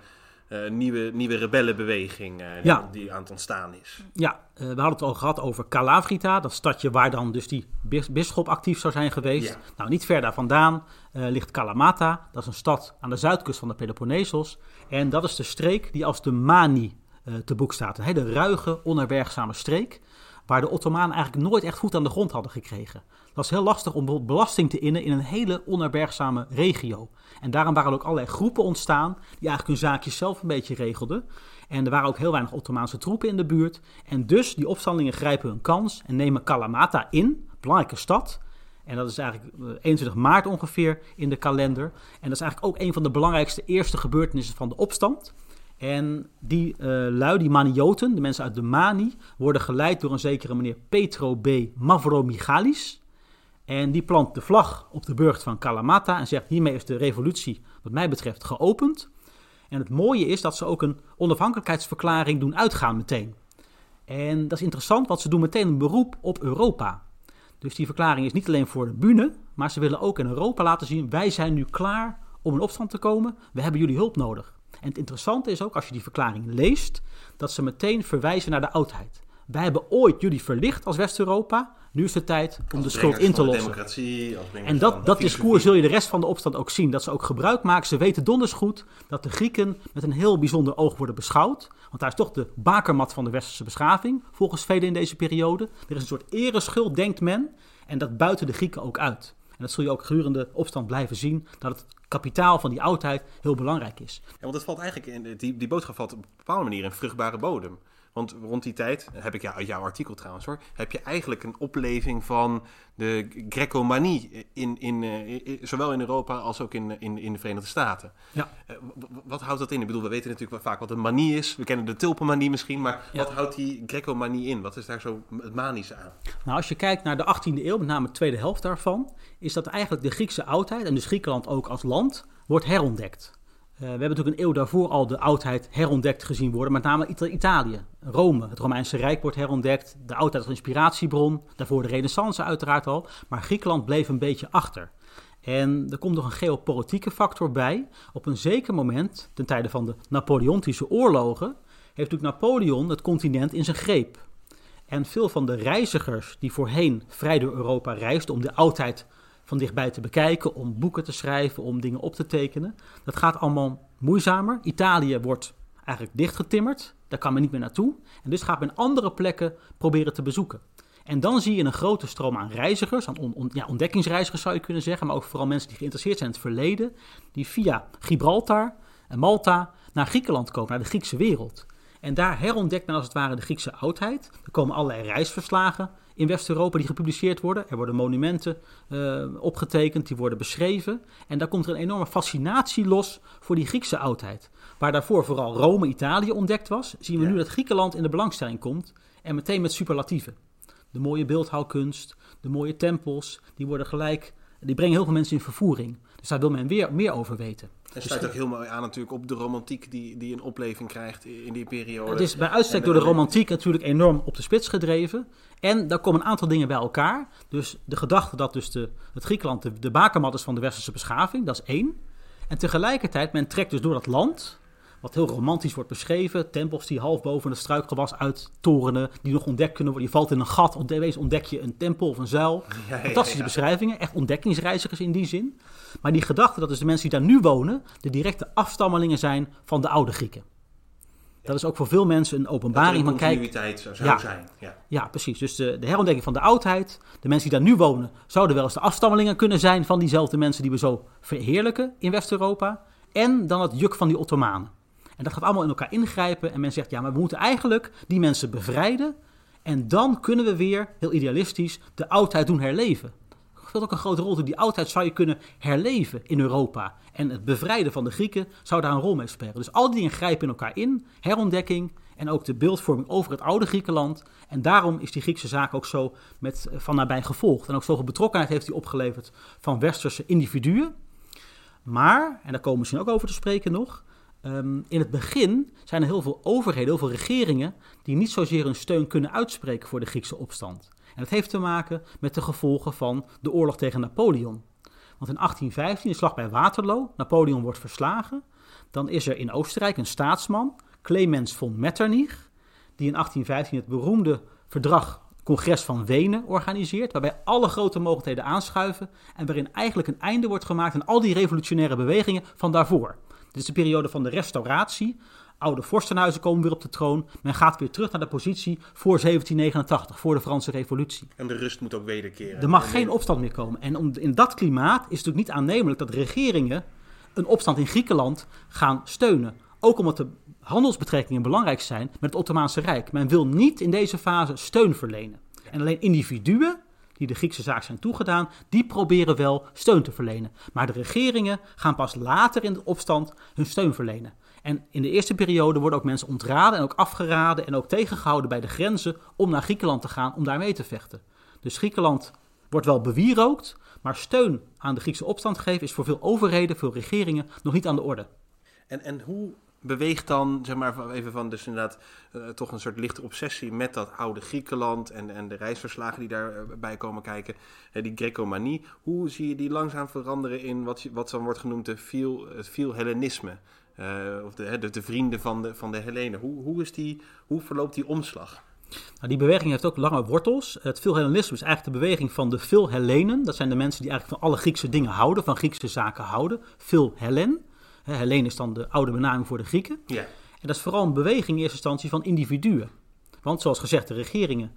eh, nieuwe, nieuwe rebellenbeweging eh, die, Ja. die aan het ontstaan is. Ja, we hadden het al gehad over Calavrita, dat stadje waar dan dus die bis- bisschop actief zou zijn geweest. Ja. Nou, niet ver daar vandaan ligt Kalamata, dat is een stad aan de zuidkust van de Peloponnesos. En dat is de streek die als de Mani te boek staat. Een hele ruige, onherbergzame streek, waar de Ottomanen eigenlijk nooit echt voet aan de grond hadden gekregen. Het was heel lastig om bijvoorbeeld belasting te innen in een hele onherbergzame regio. En daarom waren er ook allerlei groepen ontstaan die eigenlijk hun zaakjes zelf een beetje regelden. En er waren ook heel weinig Ottomaanse troepen in de buurt. En dus die opstandelingen grijpen hun kans en nemen Kalamata in, belangrijke stad. En dat is eigenlijk eh, 21 maart ongeveer in de kalender. En dat is eigenlijk ook een van de belangrijkste eerste gebeurtenissen van de opstand. En die eh lui, die Manioten, de mensen uit de Mani, worden geleid door een zekere meneer Petro B. Mavromichalis. En die plant de vlag op de burcht van Kalamata en zegt: hiermee is de revolutie, wat mij betreft, geopend. En het mooie is dat ze ook een onafhankelijkheidsverklaring doen uitgaan meteen. En dat is interessant, want ze doen meteen een beroep op Europa. Dus die verklaring is niet alleen voor de bühne, maar ze willen ook in Europa laten zien: wij zijn nu klaar om in opstand te komen. We hebben jullie hulp nodig. En het interessante is ook als je die verklaring leest, dat ze meteen verwijzen naar de oudheid. Wij hebben ooit jullie verlicht als West-Europa. Nu is het tijd om de schuld in te de lossen. En dat, dat discours zul je de rest van de opstand ook zien. Dat ze ook gebruik maken. Ze weten donders goed dat de Grieken met een heel bijzonder oog worden beschouwd. Want daar is toch de bakermat van de westerse beschaving, volgens velen in deze periode. Er is een soort ereschuld, denkt men. En dat buiten de Grieken ook uit. En dat zul je ook gedurende de opstand blijven zien. Dat het kapitaal van die oudheid heel belangrijk is. Ja, want het valt eigenlijk in, die, die boodschap valt op een bepaalde manier in vruchtbare bodem. Want rond die tijd, heb ik ja, uit jouw artikel trouwens hoor, heb je eigenlijk een opleving van de Greco-manie, in, in, eh, in- zowel in Europa als ook in, in, in de Verenigde Staten. Ja. Eh, wat houdt dat in? Ik bedoel, we weten natuurlijk wel vaak wat een manie is. We kennen de tulpenmanie misschien, maar Ja. wat houdt die Greco-manie in? Wat is daar zo het manische aan? Nou, als je kijkt naar de 18e eeuw, met name de tweede helft daarvan, is dat eigenlijk de Griekse oudheid, en dus Griekenland ook als land, wordt herontdekt. Eh, we hebben natuurlijk een eeuw daarvoor al de oudheid herontdekt gezien worden, met name Ita- Italië, Rome. Het Romeinse Rijk wordt herontdekt, de oudheid als inspiratiebron, daarvoor de Renaissance uiteraard al, maar Griekenland bleef een beetje achter. En er komt nog een geopolitieke factor bij. Op een zeker moment, ten tijde van de Napoleontische oorlogen, heeft natuurlijk Napoleon het continent in zijn greep. En veel van de reizigers die voorheen vrij door Europa reisden om de oudheid van dichtbij te bekijken, om boeken te schrijven, om dingen op te tekenen, dat gaat allemaal moeizamer. Italië wordt eigenlijk dichtgetimmerd, daar kan men niet meer naartoe. En dus gaat men andere plekken proberen te bezoeken. En dan zie je een grote stroom aan reizigers, aan ja, ontdekkingsreizigers zou je kunnen zeggen, maar ook vooral mensen die geïnteresseerd zijn in het verleden, die via Gibraltar en Malta naar Griekenland komen, naar de Griekse wereld. En daar herontdekt men als het ware de Griekse oudheid. Er komen allerlei reisverslagen in West-Europa die gepubliceerd worden. Er worden monumenten eh, opgetekend, die worden beschreven. En daar komt er een enorme fascinatie los voor die Griekse oudheid. Waar daarvoor vooral Rome, Italië ontdekt was, zien we Ja. nu dat Griekenland in de belangstelling komt. En meteen met superlatieven. De mooie beeldhouwkunst, de mooie tempels, die worden gelijk, die brengen heel veel mensen in vervoering. Dus daar wil men weer meer over weten. En sluit ook heel mooi aan natuurlijk op de romantiek die, die een opleving krijgt in die periode. Het is bij uitstek En door de de- romantiek natuurlijk enorm op de spits gedreven. En daar komen een aantal dingen bij elkaar. Dus de gedachte dat dus de, het Griekenland de, de bakermat is van de westerse beschaving, dat is één. En tegelijkertijd, men trekt dus door dat land, wat heel romantisch wordt beschreven. Tempels die half boven het struikgewas uittorenen, die nog ontdekt kunnen worden. Je valt in een gat, opeens ontdek je een tempel of een zuil. Ja, Fantastische ja. beschrijvingen, echt ontdekkingsreizigers in die zin. Maar die gedachte dat dus de mensen die daar nu wonen, de directe afstammelingen zijn van de oude Grieken. Dat is ook voor veel mensen een openbaring van kijk, continuïteit zou zou Ja. zijn. Ja. ja, precies. Dus de, de herontdekking van de oudheid. De mensen die daar nu wonen, zouden wel eens de afstammelingen kunnen zijn van diezelfde mensen die we zo verheerlijken in West-Europa. En dan het juk van die Ottomanen. En dat gaat allemaal in elkaar ingrijpen. En men zegt, ja, maar we moeten eigenlijk die mensen bevrijden. En dan kunnen we weer, heel idealistisch, de oudheid doen herleven. Dat speelt ook een grote rol. Die oudheid zou je kunnen herleven in Europa. En het bevrijden van de Grieken zou daar een rol mee spelen. Dus al die dingen grijpen in elkaar in. Herontdekking en ook de beeldvorming over het oude Griekenland. En daarom is die Griekse zaak ook zo met, eh, van nabij gevolgd. En ook zoveel betrokkenheid heeft hij opgeleverd van westerse individuen. Maar, en daar komen we misschien ook over te spreken nog. Ehm, in het begin zijn er heel veel overheden, heel veel regeringen. die niet zozeer hun steun kunnen uitspreken voor de Griekse opstand. En dat heeft te maken met de gevolgen van de oorlog tegen Napoleon. Want in 1815, de slag bij Waterloo, Napoleon wordt verslagen. Dan is er in Oostenrijk een staatsman, Clemens von Metternich, die in 1815 het beroemde verdrag Congres van Wenen organiseert, waarbij alle grote mogelijkheden aanschuiven en waarin eigenlijk een einde wordt gemaakt aan al die revolutionaire bewegingen van daarvoor. Dit is de periode van de restauratie. Oude vorstenhuizen komen weer op de troon. Men gaat weer terug naar de positie voor 1789, voor de Franse Revolutie. En de rust moet ook wederkeren. Er mag En geen opstand meer komen. En om, in dat klimaat is het natuurlijk niet aannemelijk dat regeringen een opstand in Griekenland gaan steunen. Ook omdat de handelsbetrekkingen belangrijk zijn met het Ottomaanse Rijk. Men wil niet in deze fase steun verlenen. En alleen individuen die de Griekse zaak zijn toegedaan, die proberen wel steun te verlenen. Maar de regeringen gaan pas later in de opstand hun steun verlenen. En in de eerste periode worden ook mensen ontraden en ook afgeraden en ook tegengehouden bij de grenzen om naar Griekenland te gaan om daar mee te vechten. Dus Griekenland wordt wel bewierookt, maar steun aan de Griekse opstand geven is voor veel overheden, veel regeringen nog niet aan de orde. En, en hoe beweegt dan, zeg maar, even van dus inderdaad eh, toch een soort lichte obsessie met dat oude Griekenland en, en de reisverslagen die daarbij komen kijken, eh, die Grecomanie. Hoe zie je die langzaam veranderen in wat, wat dan wordt genoemd de viel, het viel Hellenisme? Eh, of de, de, de vrienden van de, van de Hellenen. Hoe, hoe, is die, hoe verloopt die omslag? Nou, die beweging heeft ook lange wortels. Het Philhellenisme is eigenlijk de beweging van de Philhellenen. Dat zijn de mensen die eigenlijk van alle Griekse dingen houden, van Griekse zaken houden. Philhellen. Hè, Hellen is dan de oude benaming voor de Grieken. Ja. En dat is vooral een beweging in eerste instantie van individuen. Want zoals gezegd, de regeringen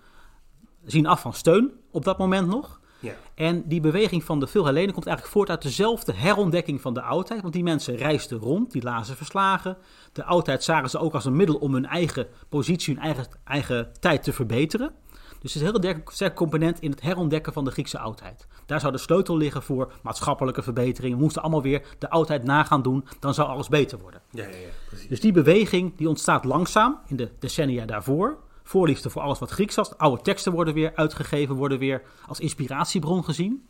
zien af van steun op dat moment nog. Ja. En die beweging van de Philhellenen komt eigenlijk voort uit dezelfde herontdekking van de oudheid. Want die mensen reisden rond, die lazen verslagen. De oudheid zagen ze ook als een middel om hun eigen positie, hun eigen, eigen tijd te verbeteren. Dus het is een heel sterk- sterk component in het herontdekken van de Griekse oudheid. Daar zou de sleutel liggen voor maatschappelijke verbeteringen. We moesten allemaal weer de oudheid nagaan doen, dan zou alles beter worden. Ja, ja, ja, precies. Dus die beweging die ontstaat langzaam in de decennia daarvoor. Voorliefde voor alles wat Grieks was. Oude teksten worden weer uitgegeven, worden weer als inspiratiebron gezien.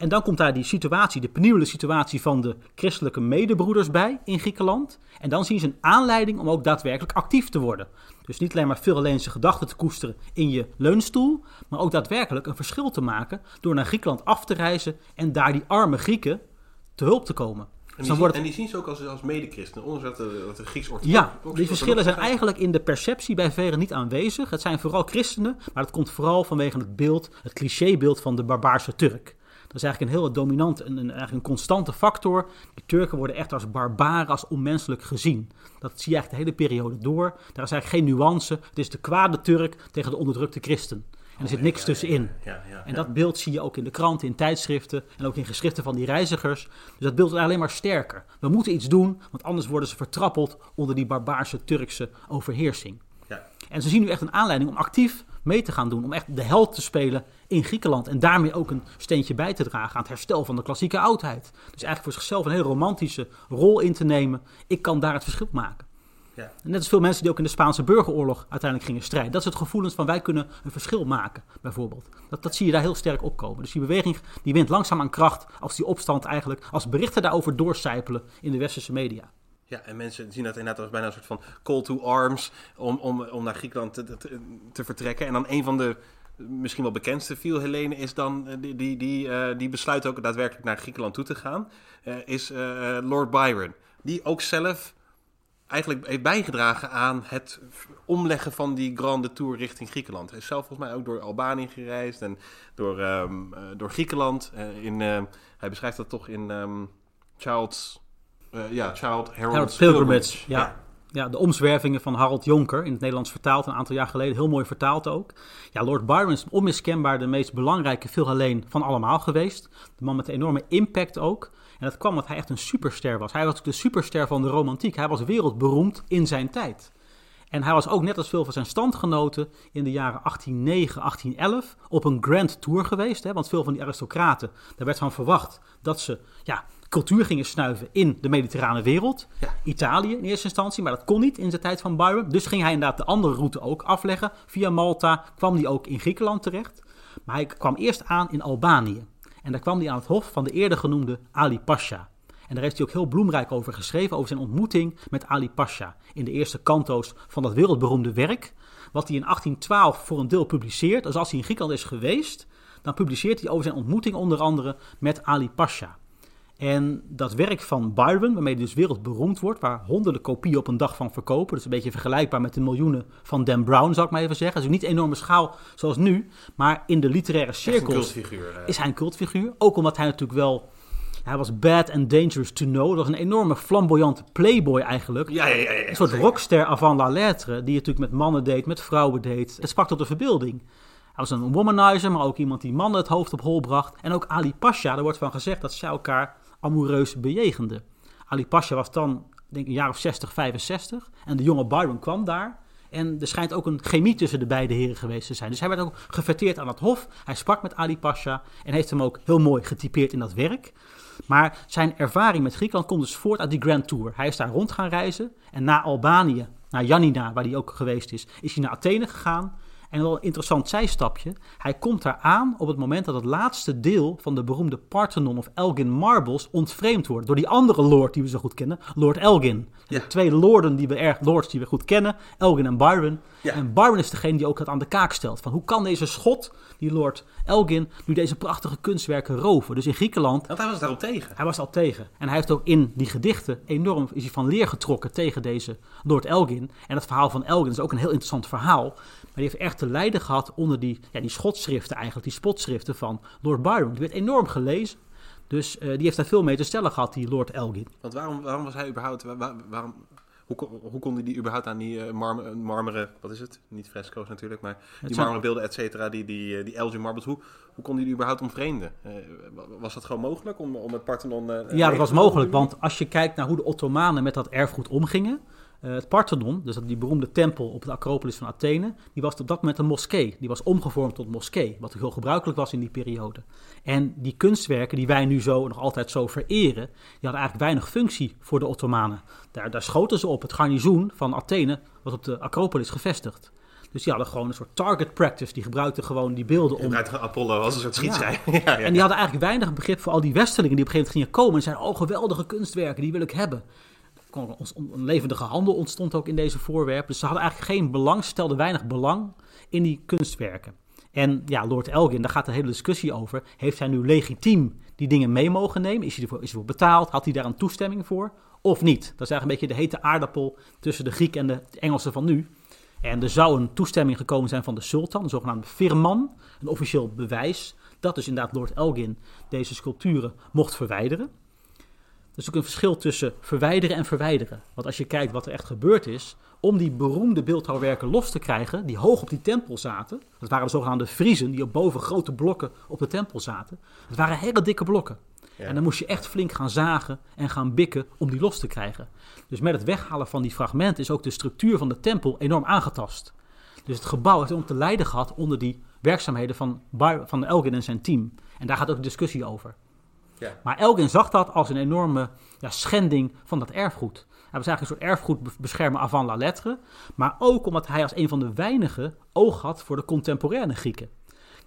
En dan komt daar die situatie, de penibele situatie van de christelijke medebroeders bij in Griekenland. En dan zien ze een aanleiding om ook daadwerkelijk actief te worden. Dus niet alleen maar veel Hellenische gedachten te koesteren in je leunstoel, maar ook daadwerkelijk een verschil te maken door naar Griekenland af te reizen en daar die arme Grieken te hulp te komen. En Dus die, zien, wordt en die zien ze ook als, als medechristenen, ondanks dat de, dat de Grieks ja, die verschillen zijn eigenlijk in de perceptie bij velen niet aanwezig. Het zijn vooral christenen, maar dat komt vooral vanwege het beeld, het clichébeeld van de barbaarse Turk. Dat is eigenlijk een heel dominant, een, een, eigenlijk een constante factor. Die Turken worden echt als barbaren, als onmenselijk gezien. Dat zie je eigenlijk de hele periode door. Daar is eigenlijk geen nuance. Het is de kwade Turk tegen de onderdrukte christen. En er zit niks tussenin. Ja, ja, En dat beeld zie je ook in de kranten, in tijdschriften en ook in geschriften van die reizigers. Dus dat beeld is alleen maar sterker. We moeten iets doen, want anders worden ze vertrappeld onder die barbaarse Turkse overheersing. En ze zien nu echt een aanleiding om actief mee te gaan doen, om echt de held te spelen in Griekenland. En daarmee ook een steentje bij te dragen aan het herstel van de klassieke oudheid. Dus eigenlijk voor zichzelf een heel romantische rol in te nemen. Ik kan daar het verschil maken. Ja. En net als veel mensen die ook in de Spaanse burgeroorlog uiteindelijk gingen strijden. Dat is het gevoelens van wij kunnen een verschil maken, bijvoorbeeld. Dat, dat zie je daar heel sterk opkomen. Dus die beweging die wint langzaam aan kracht als die opstand eigenlijk, als berichten daarover doorcijpelen in de westerse media. Ja, en mensen zien dat inderdaad als bijna een soort van call to arms om, om, om naar Griekenland te, te, vertrekken. En dan een van de misschien wel bekendste viel Helene is dan, eh, die, die, die, eh, die besluit ook daadwerkelijk naar Griekenland toe te gaan, eh, is Lord Byron. Die ook zelf eigenlijk heeft bijgedragen aan het omleggen van die Grande Tour richting Griekenland. Hij is zelf volgens mij ook door Albanië gereisd en door, ehm, eh, door Griekenland. In, hij beschrijft dat toch in Child's, eh, ja, Child Harold's Harold's Pilgrimage, ja. Ja, de omzwervingen van Harold Jonker, in het Nederlands vertaald een aantal jaar geleden. Heel mooi vertaald ook. Ja, Lord Byron is onmiskenbaar de meest belangrijke veel alleen van allemaal geweest. De man met een enorme impact ook. En dat kwam omdat hij echt een superster was. Hij was de superster van de romantiek. Hij was wereldberoemd in zijn tijd. En hij was ook net als veel van zijn standgenoten in de jaren 1809, 1811 op een grand tour geweest. Hè? Want veel van die aristocraten, daar werd van verwacht dat ze ja, cultuur gingen snuiven in de mediterrane wereld. Ja. Italië in eerste instantie, maar dat kon niet in de tijd van Byron. Dus ging hij inderdaad de andere route ook afleggen. Via Malta kwam hij ook in Griekenland terecht. Maar hij kwam eerst aan in Albanië. En daar kwam hij aan het hof van de eerder genoemde Ali Pasha. En daar heeft hij ook heel bloemrijk over geschreven, over zijn ontmoeting met Ali Pasha. In de eerste kanto's van dat wereldberoemde werk. Wat hij in 1812 voor een deel publiceert. Dus als hij in Griekenland is geweest, dan publiceert hij over zijn ontmoeting onder andere met Ali Pasha. En dat werk van Byron, waarmee hij dus wereldberoemd wordt, waar honderden kopieën op een dag van verkopen. Dus een beetje vergelijkbaar met de miljoenen van Dan Brown, zou ik maar even zeggen. Dus niet een enorme schaal zoals nu, maar in de literaire cirkels eh. is hij een cultfiguur. Ook omdat hij natuurlijk wel. Hij was bad and dangerous to know. Dat was een enorme flamboyante playboy eigenlijk. Ja, ja, ja. Een soort zeker. rockster avant la lettre. Die natuurlijk met mannen deed, met vrouwen deed. Het sprak tot de verbeelding. Hij was een womanizer, maar ook iemand die mannen het hoofd op hol bracht. En ook Ali Pasha, er wordt van gezegd dat zij elkaar amoureus bejegenden. Ali Pasha was dan, denk ik, een jaar of 60, 65. En de jonge Byron kwam daar. En er schijnt ook een chemie tussen de beide heren geweest te zijn. Dus hij werd ook geverteerd aan het hof. Hij sprak met Ali Pasha en heeft hem ook heel mooi getypeerd in dat werk. Maar zijn ervaring met Griekenland komt dus voort uit die Grand Tour. Hij is daar rond gaan reizen. En na Albanië, naar Janina, waar hij ook geweest is, is hij naar Athene gegaan. En wel een interessant zijstapje. Hij komt daar aan op het moment dat het laatste deel van de beroemde Parthenon of Elgin Marbles ontvreemd wordt. Door die andere lord die we zo goed kennen, Lord Elgin. Ja. De twee lorden die we erg, lords die we goed kennen, Elgin en Byron. Ja. En Byron is degene die ook dat aan de kaak stelt. Van hoe kan deze schot, die Lord Elgin, nu deze prachtige kunstwerken roven? Dus in Griekenland Want hij was daarop tegen. hij was al tegen. En hij heeft ook in die gedichten enorm is hij van leer getrokken tegen deze Lord Elgin. En het verhaal van Elgin is ook een heel interessant verhaal. Maar die heeft echt te lijden gehad onder die, ja, die schotschriften eigenlijk, die spotschriften van Lord Byron. Die werd enorm gelezen. Dus eh, die heeft daar veel mee te stellen gehad, die Lord Elgin. Want waarom, waarom was hij überhaupt... wa- wa- waarom, hoe, kon- hoe kon hij die überhaupt aan die eh, marmer- marmeren... Wat is het? Niet fresco's natuurlijk, maar die zijn- marmeren beelden, et cetera. Die, die, eh, die Elgin marbles. Hoe, hoe kon hij die überhaupt omvreemden? Eh, wa- was dat gewoon mogelijk om, om het Parthenon... eh, Ja, dat was mogelijk, want als je kijkt naar hoe de Ottomanen met dat erfgoed omgingen. Eh, het Parthenon, dus die beroemde tempel op de Acropolis van Athene, die was op dat moment een moskee. Die was omgevormd tot moskee, wat heel gebruikelijk was in die periode. En die kunstwerken die wij nu zo nog altijd zo vereren, die hadden eigenlijk weinig functie voor de Ottomanen. Daar, daar schoten ze op. Het garnizoen van Athene was op de Acropolis gevestigd. Dus die hadden gewoon een soort target practice. Die gebruikten gewoon die beelden om Gebruikte Apollo als een soort. Ja. ja, en die hadden eigenlijk weinig begrip voor al die westerlingen die op een gegeven moment gingen komen en zeiden: Oh, geweldige kunstwerken, die wil ik hebben. Een levendige handel ontstond ook in deze voorwerpen. Dus ze hadden eigenlijk geen belang, stelden weinig belang in die kunstwerken. En ja, Lord Elgin, daar gaat de hele discussie over. Heeft hij nu legitiem die dingen mee mogen nemen? Is hij ervoor, betaald? Had hij daar een toestemming voor? Of niet? Dat is eigenlijk een beetje de hete aardappel tussen de Grieken en de Engelsen van nu. En er zou een toestemming gekomen zijn van de sultan, een zogenaamde firman, een officieel bewijs dat dus inderdaad Lord Elgin deze sculpturen mocht verwijderen. Er is ook een verschil tussen verwijderen en verwijderen. Want als je kijkt wat er echt gebeurd is, om die beroemde beeldhouwwerken los te krijgen, die hoog op die tempel zaten, dat waren de zogenaamde friezen, die op boven grote blokken op de tempel zaten. Dat waren hele dikke blokken. Ja. En dan moest je echt flink gaan zagen en gaan bikken om die los te krijgen. Dus met het weghalen van die fragmenten is ook de structuur van de tempel enorm aangetast. Dus het gebouw heeft enorm te lijden gehad onder die werkzaamheden van, van Elgin en zijn team. En daar gaat ook een discussie over. Ja. Maar Elgin zag dat als een enorme ja, schending van dat erfgoed. Hij was eigenlijk een soort erfgoedbeschermer avant la lettre. Maar ook omdat hij als een van de weinigen oog had voor de contemporaine Grieken.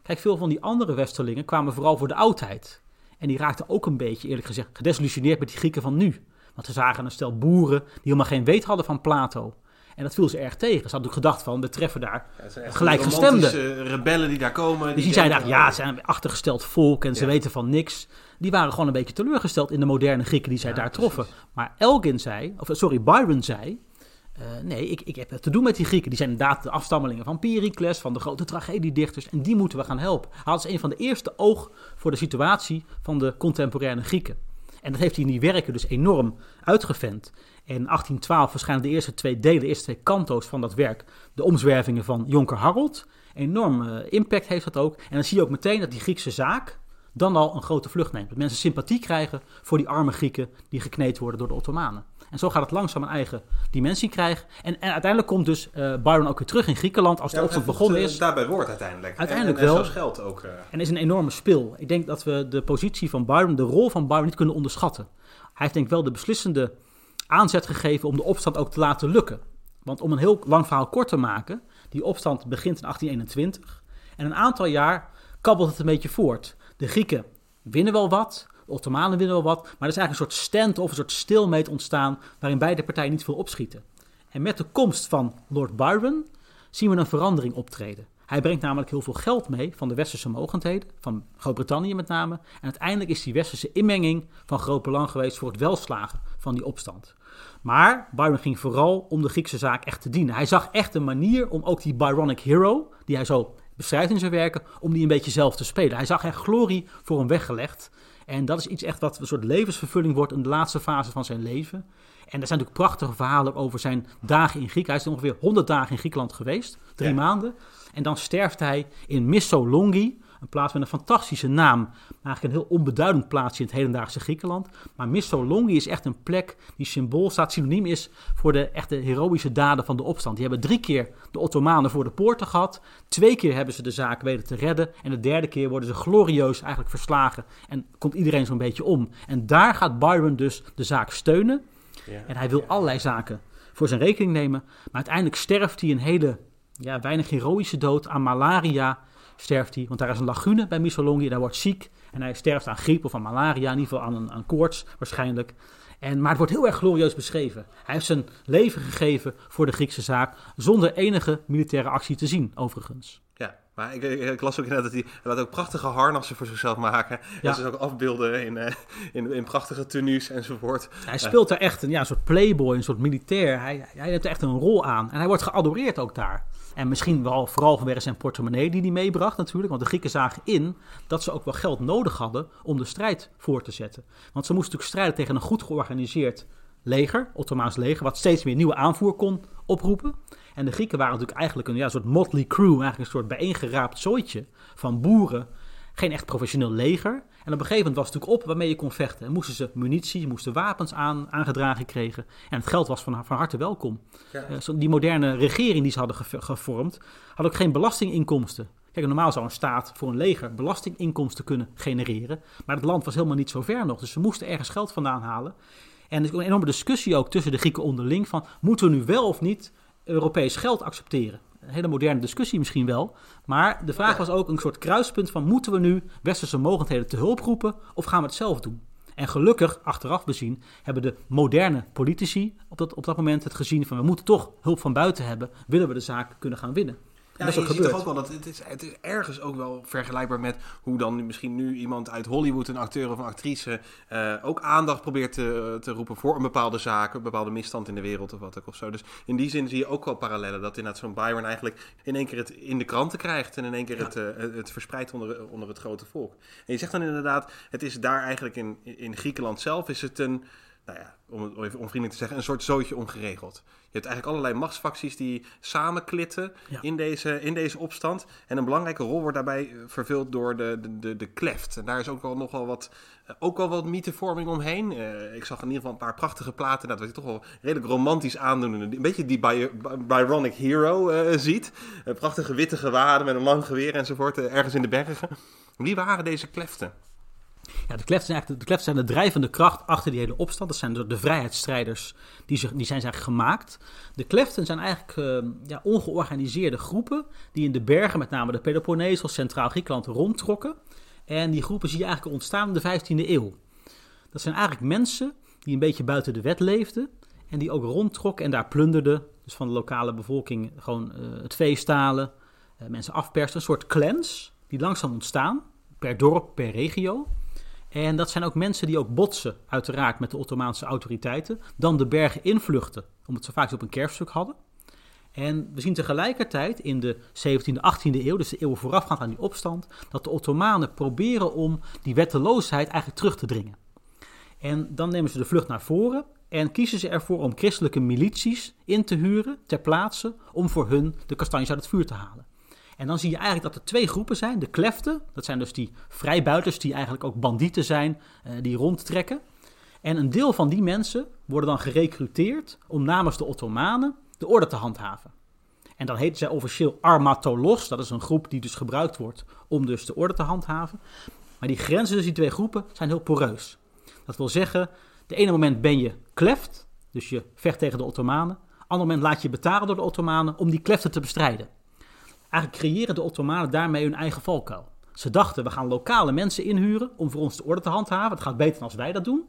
Kijk, veel van die andere westerlingen kwamen vooral voor de oudheid. En die raakten ook een beetje, eerlijk gezegd, gedesillusioneerd met die Grieken van nu. Want ze zagen een stel boeren die helemaal geen weet hadden van Plato. En dat viel ze erg tegen. Ze hadden ook gedacht van, we treffen daar Ja, zijn Gelijkgestemden. romantische rebellen die daar komen. dus die zeiden ja, het zijn een achtergesteld volk en ze weten van niks. Die waren gewoon een beetje teleurgesteld in de moderne Grieken die zij Ja, daar precies. troffen. Maar Elgin zei, of sorry, Byron zei, Uh, nee, ik, ik heb het te doen met die Grieken. Die zijn inderdaad de afstammelingen van Pericles, van de grote tragediedichters. En die moeten we gaan helpen. Hij had een van de eerste oog voor de situatie van de contemporaine Grieken. En dat heeft hij in die werken dus enorm uitgevent. En in 1812 verschijnen de eerste twee delen, de eerste twee kanto's van dat werk. De omzwervingen van Jonker Harold. Enorm uh, impact heeft dat ook. En dan zie je ook meteen dat die Griekse zaak dan al een grote vlucht neemt. Dat mensen sympathie krijgen voor die arme Grieken die gekneed worden door de Ottomanen. En zo gaat het langzaam een eigen dimensie krijgen. En, en uiteindelijk komt dus uh, Byron ook weer terug in Griekenland als de ja, opstand begonnen is. Daarbij woord uiteindelijk. Uiteindelijk en, en, wel. geld ook. Uh... En is een enorme spil. Ik denk dat we de positie van Byron, de rol van Byron niet kunnen onderschatten. Hij heeft denk ik wel de beslissende aanzet gegeven om de opstand ook te laten lukken. Want om een heel lang verhaal kort te maken, die opstand begint in 1821. En een aantal jaar kabbelt het een beetje voort. De Grieken winnen wel wat, de Ottomanen winnen wel wat, maar er is eigenlijk een soort stand-off, een soort stilmeet ontstaan waarin beide partijen niet veel opschieten. En met de komst van Lord Byron zien we een verandering optreden. Hij brengt namelijk heel veel geld mee van de westerse mogendheden, van Groot-Brittannië met name. En uiteindelijk is die westerse inmenging van groot belang geweest voor het welslagen van die opstand. Maar Byron ging vooral om de Griekse zaak echt te dienen. Hij zag echt een manier om ook die Byronic hero, die hij zo beschrijft in zijn werken, om die een beetje zelf te spelen. Hij zag echt glorie voor hem weggelegd. En dat is iets echt wat een soort levensvervulling wordt in de laatste fase van zijn leven. En er zijn natuurlijk prachtige verhalen over zijn dagen in Griekenland. Hij is ongeveer 100 dagen in Griekenland geweest, drie maanden. En dan sterft hij in Missolonghi, een plaats met een fantastische naam. Eigenlijk een heel onbeduidend plaatsje in het hedendaagse Griekenland. Maar Missolonghi is echt een plek die symbool staat, synoniem is voor de echte heroïsche daden van de opstand. Die hebben drie keer de Ottomanen voor de poorten gehad. Twee keer hebben ze de zaak weten te redden. En de derde keer worden ze glorieus eigenlijk verslagen. En komt iedereen zo'n beetje om. En daar gaat Byron dus de zaak steunen. Ja, en hij wil allerlei zaken voor zijn rekening nemen. Maar uiteindelijk sterft hij een hele ja, weinig heroïsche dood aan malaria sterft hij. Want daar is een lagune bij Missolonghi. Daar wordt ziek. En hij sterft aan griep of aan malaria. In ieder geval aan, een, aan koorts waarschijnlijk. En, maar het wordt heel erg glorieus beschreven. Hij heeft zijn leven gegeven voor de Griekse zaak. Zonder enige militaire actie te zien, overigens. Ja, maar ik, ik, las ook inderdaad dat hij, hij laat ook prachtige harnassen voor zichzelf maken. Ja. En ze ook afbeelden in, uh, in, in, prachtige tenues enzovoort. Hij speelt daar echt een, ja, een soort playboy, een soort militair. Hij, hij heeft er echt een rol aan. En hij wordt geadoreerd ook daar. En misschien wel vooral vanwege zijn portemonnee die hij meebracht natuurlijk. Want de Grieken zagen in dat ze ook wel geld nodig hadden om de strijd voor te zetten. Want ze moesten natuurlijk strijden tegen een goed georganiseerd leger, Ottomaans leger, wat steeds meer nieuwe aanvoer kon oproepen. En de Grieken waren natuurlijk eigenlijk een ja, soort motley crew, eigenlijk een soort bijeengeraapt zooitje van boeren. Geen echt professioneel leger. En op een gegeven moment was het natuurlijk op waarmee je kon vechten. En moesten ze munitie, moesten wapens aan, aangedragen kregen. En het geld was van, van harte welkom. Ja. Uh, die moderne regering die ze hadden gevormd, had ook geen belastinginkomsten. Kijk, normaal zou een staat voor een leger belastinginkomsten kunnen genereren. Maar het land was helemaal niet zo ver nog. Dus ze moesten ergens geld vandaan halen. En er is een enorme discussie ook tussen de Grieken onderling van... moeten we nu wel of niet Europees geld accepteren? Een hele moderne discussie misschien wel. Maar de vraag was ook een soort kruispunt van... moeten we nu westerse mogendheden te hulp roepen of gaan we het zelf doen? En gelukkig, achteraf bezien, hebben de moderne politici op dat, op dat moment het gezien van... we moeten toch hulp van buiten hebben, willen we de zaak kunnen gaan winnen. Ja, dat is je ziet toch ook wel dat het is, het is ergens ook wel vergelijkbaar met hoe dan misschien nu iemand uit Hollywood, een acteur of een actrice, uh, ook aandacht probeert te, te roepen voor een bepaalde zaak, een bepaalde misstand in de wereld of wat ook of zo. Dus in die zin zie je ook wel parallellen. Dat inderdaad zo'n Byron eigenlijk in één keer het in de kranten krijgt en in één keer het, uh, het verspreidt onder, onder het grote volk. En je zegt dan inderdaad, het is daar eigenlijk in, in Griekenland zelf is het een nou ja, om het even onvriendelijk te zeggen, een soort zootje ongeregeld. Je hebt eigenlijk allerlei machtsfacties die samenklitten in, deze, in deze opstand. En een belangrijke rol wordt daarbij eh, vervuld door de, de, de, de kleft. En daar is ook wel nog wel wat, eh, ook wel wat mythevorming omheen. Uh, ik zag in ieder geval een paar prachtige platen, dat wat je toch wel redelijk romantisch aandoen. Een beetje die by, Byronic Hero uh, ziet. prachtige witte gewaden met een lang geweer enzovoort, ergens in de bergen. Wie waren deze kleften? Ja, de kleften zijn, eigenlijk, de zijn de drijvende kracht achter die hele opstand. Dat zijn de, de vrijheidsstrijders die, zich, die zijn, gemaakt. De kleften zijn eigenlijk uh, ja, ongeorganiseerde groepen die in de bergen, met name de Peloponnees of Centraal Griekenland, rondtrokken. En die groepen zie je eigenlijk ontstaan in de 15e eeuw. Dat zijn eigenlijk mensen die een beetje buiten de wet leefden en die ook rondtrokken en daar plunderden. Dus van de lokale bevolking gewoon uh, het vee stalen, uh, mensen afpersten. Een soort clans die langzaam ontstaan, per dorp, per regio. En dat zijn ook mensen die ook botsen, uiteraard, met de Ottomaanse autoriteiten. Dan de bergen invluchten, omdat ze vaak op een kerfstuk hadden. En we zien tegelijkertijd in de 17e, 18e eeuw, dus de eeuw voorafgaand aan die opstand, dat de Ottomanen proberen om die wetteloosheid eigenlijk terug te dringen. En dan nemen ze de vlucht naar voren en kiezen ze ervoor om christelijke milities in te huren ter plaatse om voor hun de kastanjes uit het vuur te halen. En dan zie je eigenlijk dat er twee groepen zijn. De kleften, dat zijn dus die vrijbuiters die eigenlijk ook bandieten zijn, eh, die rondtrekken. En een deel van die mensen worden dan gerecruiteerd om namens de Ottomanen de orde te handhaven. En dan heten zij officieel armatolos. Dat is een groep die dus gebruikt wordt om dus de orde te handhaven. Maar die grenzen tussen die twee groepen zijn heel poreus. Dat wil zeggen, de ene moment ben je kleft, dus je vecht tegen de Ottomanen. Ander moment laat je betalen door de Ottomanen om die kleften te bestrijden. Eigenlijk creëren de Ottomanen daarmee hun eigen valkuil. Ze dachten, we gaan lokale mensen inhuren om voor ons de orde te handhaven. Het gaat beter dan als wij dat doen.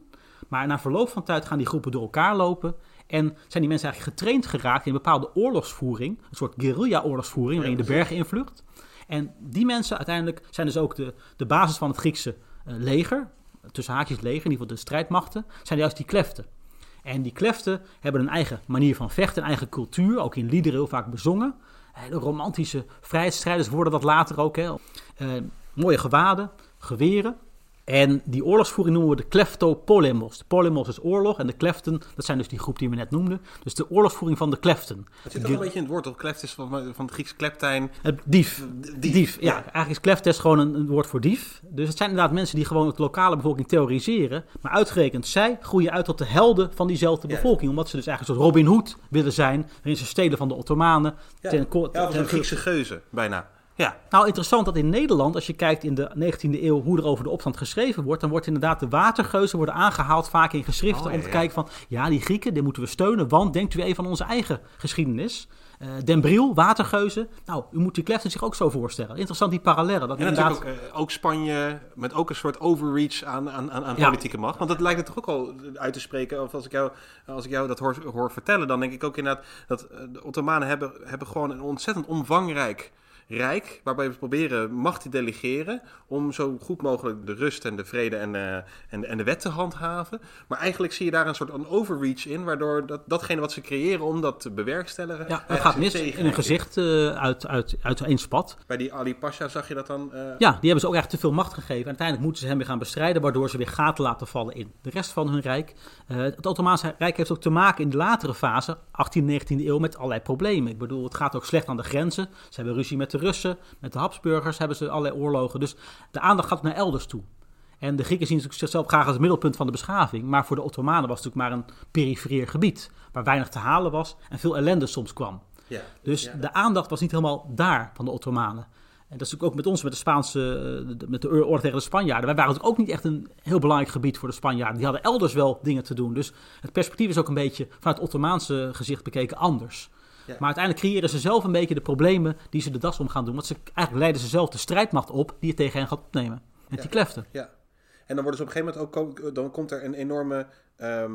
Maar na verloop van tijd gaan die groepen door elkaar lopen. En zijn die mensen eigenlijk getraind geraakt in een bepaalde oorlogsvoering. Een soort guerrilla-oorlogsvoering waarin je de bergen invlucht. En die mensen uiteindelijk zijn dus ook de, de basis van het Griekse uh, leger. Tussen haakjes leger, in ieder geval de strijdmachten. Zijn juist die kleften. En die kleften hebben een eigen manier van vechten, een eigen cultuur. Ook in liederen heel vaak bezongen. Hele romantische vrijheidsstrijders worden dat later ook. Hè. Uh, mooie gewaden, geweren. En die oorlogsvoering noemen we de kleftopolemos. De polemos is oorlog en de kleften, dat zijn dus die groep die we net noemden. Dus de oorlogsvoering van de kleften. Het zit ook een beetje in het woord, toch? Kleft is van, van het Grieks kleptijn. Het dief. dief. dief. Ja, eigenlijk is kleftes gewoon een, een, woord voor dief. Dus het zijn inderdaad mensen die gewoon de lokale bevolking terroriseren. Maar uitgerekend, zij groeien uit tot de helden van diezelfde bevolking. Ja. Omdat ze dus eigenlijk een soort Robin Hood willen zijn. Waarin ze stelen van de Ottomanen. Ja, ten, ja of een Griekse geuze, bijna. Ja. Nou, interessant dat in Nederland, als je kijkt in de 19e eeuw hoe er over de opstand geschreven wordt, dan wordt inderdaad de watergeuzen worden aangehaald vaak in geschriften Oh, om te kijken van, ja, die Grieken, die moeten we steunen, want denkt u even aan onze eigen geschiedenis. Uh, Den Briel, watergeuzen. Nou, u moet die Kleften zich ook zo voorstellen. Interessant die parallellen. Dat En inderdaad... natuurlijk ook, uh, ook Spanje met ook een soort overreach aan, aan, aan, Ja. politieke macht. Want dat lijkt het toch ook al uit te spreken. Of als ik jou, als ik jou dat hoor, hoor vertellen, dan denk ik ook inderdaad dat eh, de Ottomanen hebben, hebben gewoon een ontzettend omvangrijk rijk, waarbij we proberen macht te delegeren om zo goed mogelijk de rust en de vrede en, eh, en, de- en de wet te handhaven. Maar eigenlijk zie je daar een soort een overreach in, waardoor dat, datgene wat ze creëren om dat te bewerkstelligen... Ja, dat eigenlijk gaat mis in een gezicht eh, uit, uit, uit één spat. Bij die Ali Pasha zag je dat dan... eh, Ja, die hebben ze ook echt te veel macht gegeven. En uiteindelijk moeten ze hem weer gaan bestrijden, waardoor ze weer gaten laten vallen in de rest van hun rijk. Eh, het Ottomaanse Rijk heeft ook te maken in de latere fase, 18e, 19e eeuw, met allerlei problemen. Ik bedoel, het gaat ook slecht aan de grenzen. Ze hebben ruzie met de Russen, met de Habsburgers hebben ze allerlei oorlogen. Dus de aandacht gaat naar elders toe. En de Grieken zien zichzelf graag als het middelpunt van de beschaving. Maar voor de Ottomanen was het natuurlijk maar een perifeer gebied. Waar weinig te halen was en veel ellende soms kwam. ja. Dus Ja. de aandacht was niet helemaal daar van de Ottomanen. En dat is natuurlijk ook met ons, met de Spaanse, eh, de- met de oorlog tegen de Spanjaarden. Wij waren natuurlijk ook niet echt een heel belangrijk gebied voor de Spanjaarden. Die hadden elders wel dingen te doen. Dus het perspectief is ook een beetje vanuit het Ottomaanse gezicht bekeken anders. Maar uiteindelijk creëren ze zelf een beetje de problemen die ze de das om gaan doen. Want ze, eigenlijk leiden ze zelf de strijdmacht op die het tegen hen gaat opnemen. Met die kleften. Ja, en dan worden ze op een gegeven moment ook, dan komt er een enorme ehm,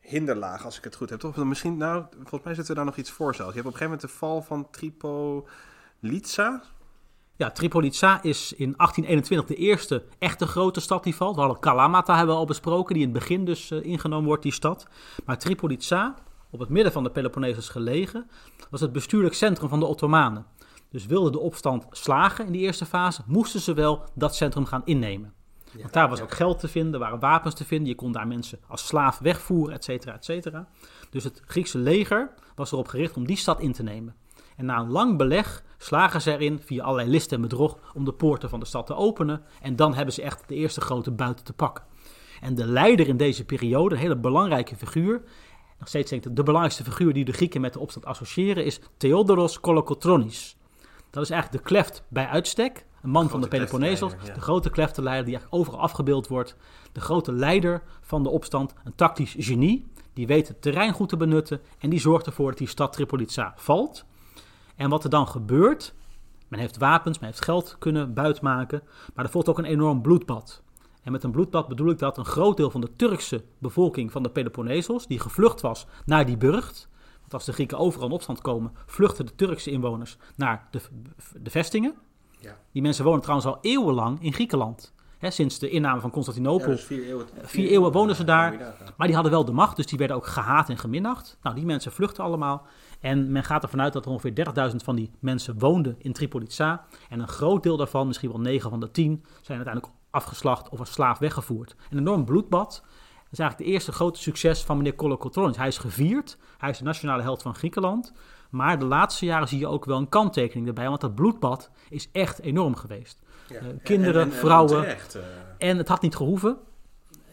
hinderlaag, als ik het goed heb. Toch? Dan Misschien, nou, volgens mij zit er daar nog iets voor zelfs. Je hebt op een gegeven moment de val van Tripolitza. Ja, Tripolitza is in 1821 de eerste echte grote stad die valt. We hadden Kalamata hebben we al besproken, die in het begin dus eh, ingenomen wordt, die stad. Maar Tripolitza, op het midden van de Peloponnesus gelegen, was het bestuurlijk centrum van de Ottomanen. Dus wilde de opstand slagen in die eerste fase, moesten ze wel dat centrum gaan innemen. Want daar was ook geld te vinden, er waren wapens te vinden. Je kon daar mensen als slaaf wegvoeren, et cetera, et cetera. Dus het Griekse leger was erop gericht om die stad in te nemen. En na een lang beleg slagen ze erin, via allerlei listen en bedrog, om de poorten van de stad te openen. En dan hebben ze echt de eerste grote buiten te pakken. En de leider in deze periode, een hele belangrijke figuur, nog steeds denk ik de belangrijkste figuur die de Grieken met de opstand associëren, is Theodoros Kolokotronis. Dat is eigenlijk de kleft bij uitstek. Een man van de Peloponnesos, ja. de grote kleftenleider die eigenlijk overal afgebeeld wordt. De grote leider van de opstand, een tactisch genie. Die weet het terrein goed te benutten en die zorgt ervoor dat die stad Tripolitza valt. En wat er dan gebeurt, men heeft wapens, men heeft geld kunnen buitmaken, maar er volgt ook een enorm bloedbad. En met een bloedbad bedoel ik dat een groot deel van de Turkse bevolking van de Peloponnesos, die gevlucht was naar die burcht, want als de Grieken overal in opstand komen, vluchten de Turkse inwoners naar de, de vestingen. Ja. Die mensen wonen trouwens al eeuwenlang in Griekenland. Sinds de inname van Constantinopel. dus vier eeuwen, vier eeuwen woonden ze daar. Maar die hadden wel de macht, dus die werden ook gehaat en geminacht. Nou, die mensen vluchten allemaal. En men gaat ervan uit dat er ongeveer 30.000 van die mensen woonden in Tripolitza. En een groot deel daarvan, misschien wel 9 van de 10, zijn uiteindelijk afgeslacht of als slaaf weggevoerd. Een enorm bloedbad. Dat is eigenlijk het eerste grote succes van meneer Kolokotronis. Hij is gevierd, hij is de nationale held van Griekenland. Maar de laatste jaren zie je ook wel een kanttekening erbij, want dat bloedbad is echt enorm geweest. Ja. Eh, kinderen, En- en- en vrouwen. terecht, eh. En het had niet gehoeven.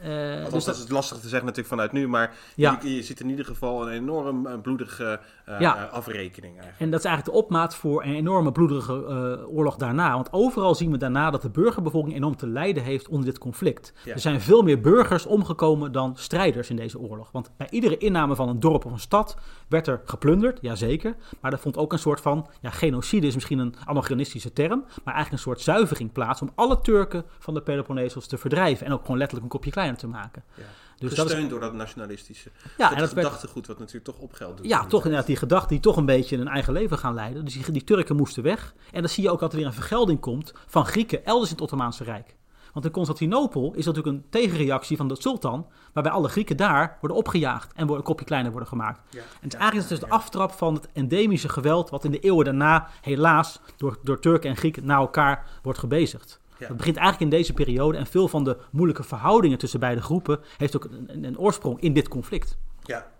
Eh, Althans, dus dat is lastig te zeggen natuurlijk vanuit nu, maar Ja. je, je ziet in ieder geval een enorm eh, bloedige eh, Ja. afrekening eigenlijk. En dat is eigenlijk de opmaat voor een enorme bloederige eh, oorlog daarna. Want overal zien we daarna dat de burgerbevolking enorm te lijden heeft onder dit conflict. Ja. Er zijn veel meer burgers omgekomen dan strijders in deze oorlog. Want bij iedere inname van een dorp of een stad werd er geplunderd, jazeker. Maar er vond ook een soort van, ja, genocide is misschien een anachronistische term, maar eigenlijk een soort zuivering plaats om alle Turken van de Peloponnesos te verdrijven. En ook gewoon letterlijk een kopje kleiner te maken. Ja. Dus dat is, Gesteund door dat nationalistische. ja, dat en dat werd, gedachtegoed wat natuurlijk toch op geld doet. ja, toch inderdaad die gedachten die toch een beetje een eigen leven gaan leiden. Dus die, die Turken moesten weg. En dan zie je ook dat er weer een vergelding komt van Grieken elders in het Ottomaanse Rijk. Want in Constantinopel is dat natuurlijk een tegenreactie van de sultan, waarbij alle Grieken daar worden opgejaagd en worden, een kopje kleiner worden gemaakt. Ja. En het eigenlijk is het dus de aftrap van het endemische geweld, wat in de eeuwen daarna helaas door, door Turken en Grieken naar elkaar wordt gebezigd. Ja. Dat begint eigenlijk in deze periode en veel van de moeilijke verhoudingen tussen beide groepen heeft ook een, een- een oorsprong in dit conflict. Ja,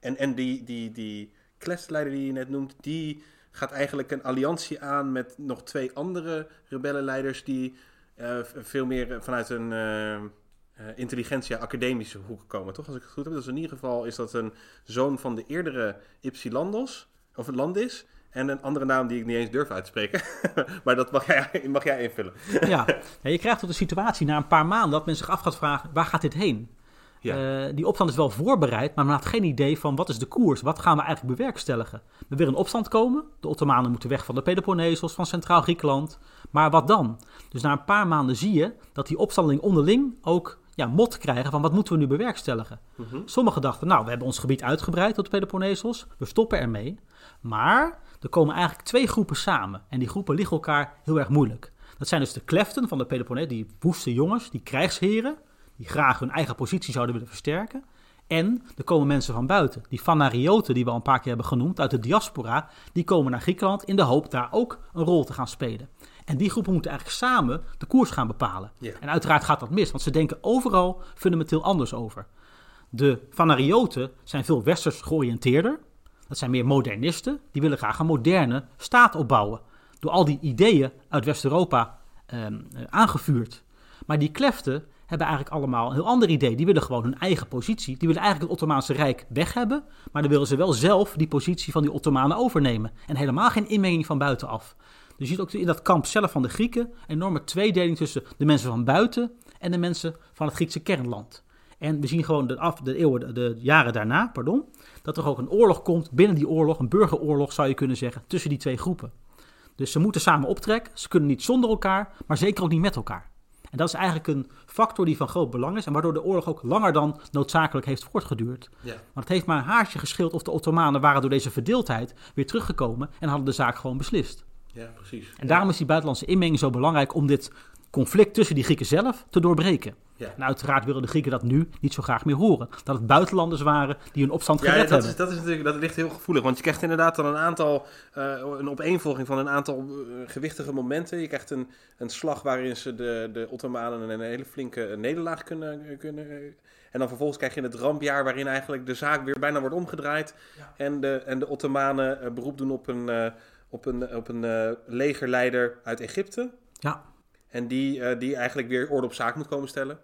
en, en die, die, die klefleider die je net noemt, die gaat eigenlijk een alliantie aan met nog twee andere rebellenleiders die eh, veel meer vanuit een eh, eh, intelligentia-academische hoek komen, toch? Als ik het goed heb. Dus in ieder geval is dat een zoon van de eerdere Ypsilandos, of Landis, en een andere naam die ik niet eens durf uit te spreken. maar dat mag jij, mag jij invullen. Ja. ja, je krijgt tot de situatie na een paar maanden dat men zich af gaat vragen, waar gaat dit heen? Ja. Eh, die opstand is wel voorbereid, maar men had geen idee van wat is de koers? Wat gaan we eigenlijk bewerkstelligen? Er wil een opstand komen. De Ottomanen moeten weg van de Peloponnesos, van Centraal Griekenland. Maar wat dan? Dus na een paar maanden zie je dat die opstandelingen onderling ook ja, mot krijgen van wat moeten we nu bewerkstelligen. Mhm. Sommigen dachten, nou, we hebben ons gebied uitgebreid tot de Peloponnesos. We stoppen ermee. Maar er komen eigenlijk twee groepen samen. En die groepen liggen elkaar heel erg moeilijk. Dat zijn dus de kleften van de Peloponnesos, die woeste jongens, die krijgsheren, die graag hun eigen positie zouden willen versterken. En er komen mensen van buiten. Die Fanarioten, die we al een paar keer hebben genoemd, uit de diaspora, die komen naar Griekenland in de hoop daar ook een rol te gaan spelen. En die groepen moeten eigenlijk samen de koers gaan bepalen. En uiteraard gaat dat mis, want ze denken overal fundamenteel anders over. De Fanarioten zijn veel westers georiënteerder. Dat zijn meer modernisten. Die willen graag een moderne staat opbouwen. Door al die ideeën uit West-Europa ehm, eh, aangevuurd. Maar die kleften hebben eigenlijk allemaal een heel ander idee. Die willen gewoon hun eigen positie. Die willen eigenlijk het Ottomaanse Rijk weg hebben. Maar dan willen ze wel zelf die positie van die Ottomanen overnemen. En helemaal geen inmenging van buitenaf. Dus je ziet ook in dat kamp zelf van de Grieken een enorme tweedeling tussen de mensen van buiten en de mensen van het Griekse kernland. En we zien gewoon de, af, de, eeuwen, de, jaren daarna, pardon, dat er ook een oorlog komt binnen die oorlog, een burgeroorlog zou je kunnen zeggen, tussen die twee groepen. Dus ze moeten samen optrekken, ze kunnen niet zonder elkaar, maar zeker ook niet met elkaar. En dat is eigenlijk een factor die van groot belang is en waardoor de oorlog ook langer dan noodzakelijk heeft voortgeduurd. Ja. Maar het heeft maar een haartje gescheeld of de Ottomanen waren door deze verdeeldheid weer teruggekomen en hadden de zaak gewoon beslist. Ja, precies. En daarom is die buitenlandse inmenging zo belangrijk om dit conflict tussen die Grieken zelf te doorbreken. Ja. En uiteraard willen de Grieken dat nu niet zo graag meer horen. Dat het buitenlanders waren die hun opstand Ja, gered dat, hebben. is, dat, is natuurlijk, dat ligt heel gevoelig. Want je krijgt inderdaad dan een aantal, eh, een opeenvolging van een aantal eh, gewichtige momenten. Je krijgt een, een slag waarin ze de, de Ottomanen een hele flinke nederlaag kunnen, kunnen. eh, En dan vervolgens krijg je het rampjaar waarin eigenlijk de zaak weer bijna wordt omgedraaid. En, de, en de Ottomanen beroep doen op een, op een, op een eh, legerleider uit Egypte. Ja, En die, eh, die eigenlijk weer orde op zaak moet komen stellen.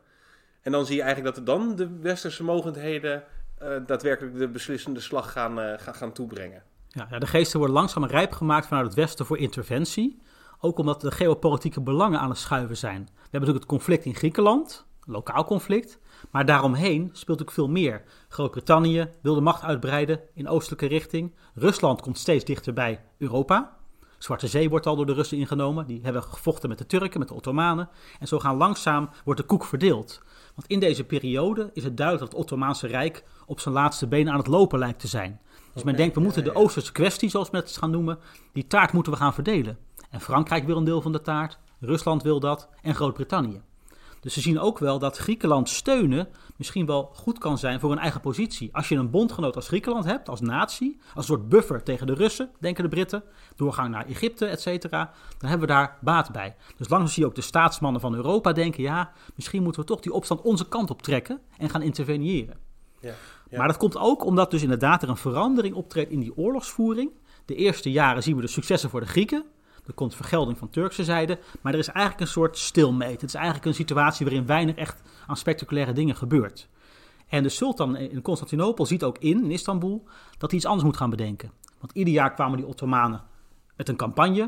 En dan zie je eigenlijk dat er dan de westerse mogendheden eh, daadwerkelijk de beslissende slag gaan, gaan, gaan toebrengen. ja, ja, de geesten worden langzaam rijp gemaakt vanuit het Westen voor interventie. Ook omdat de geopolitieke belangen aan het schuiven zijn. We hebben natuurlijk het conflict in Griekenland, lokaal conflict. Maar daaromheen speelt ook veel meer. Groot-Brittannië wil de macht uitbreiden in oostelijke richting. Rusland komt steeds dichter bij Europa. Zwarte Zee wordt al door de Russen ingenomen. Die hebben gevochten met de Turken, met de Ottomanen. En zo gaan langzaam wordt de koek verdeeld. Want in deze periode is het duidelijk dat het Ottomaanse Rijk op zijn laatste benen aan het lopen lijkt te zijn. Dus men denkt, we moeten de. Oosterse kwestie, zoals men het gaan noemen, die taart moeten we gaan verdelen. En Frankrijk wil een deel van de taart, Rusland wil dat en Groot-Brittannië. Dus ze zien ook wel dat Griekenland steunen misschien wel goed kan zijn voor een eigen positie. Als je een bondgenoot als Griekenland hebt, als natie, als een soort buffer tegen de Russen, denken de Britten, doorgang naar Egypte, et cetera, dan hebben we daar baat bij. Dus langzaam zie je ook de staatsmannen van Europa denken, ja, misschien moeten we toch die opstand onze kant op trekken en gaan interveneren. Ja, ja. Maar dat komt ook omdat dus inderdaad er een verandering optreedt in die oorlogsvoering. De eerste jaren zien we de successen voor de Grieken. Er komt vergelding van Turkse zijde. Maar er is eigenlijk een soort stilmeet. Het is eigenlijk een situatie waarin weinig echt aan spectaculaire dingen gebeurt. En de sultan in Constantinopel ziet ook in, in Istanbul, dat hij iets anders moet gaan bedenken. Want ieder jaar kwamen die Ottomanen met een campagne.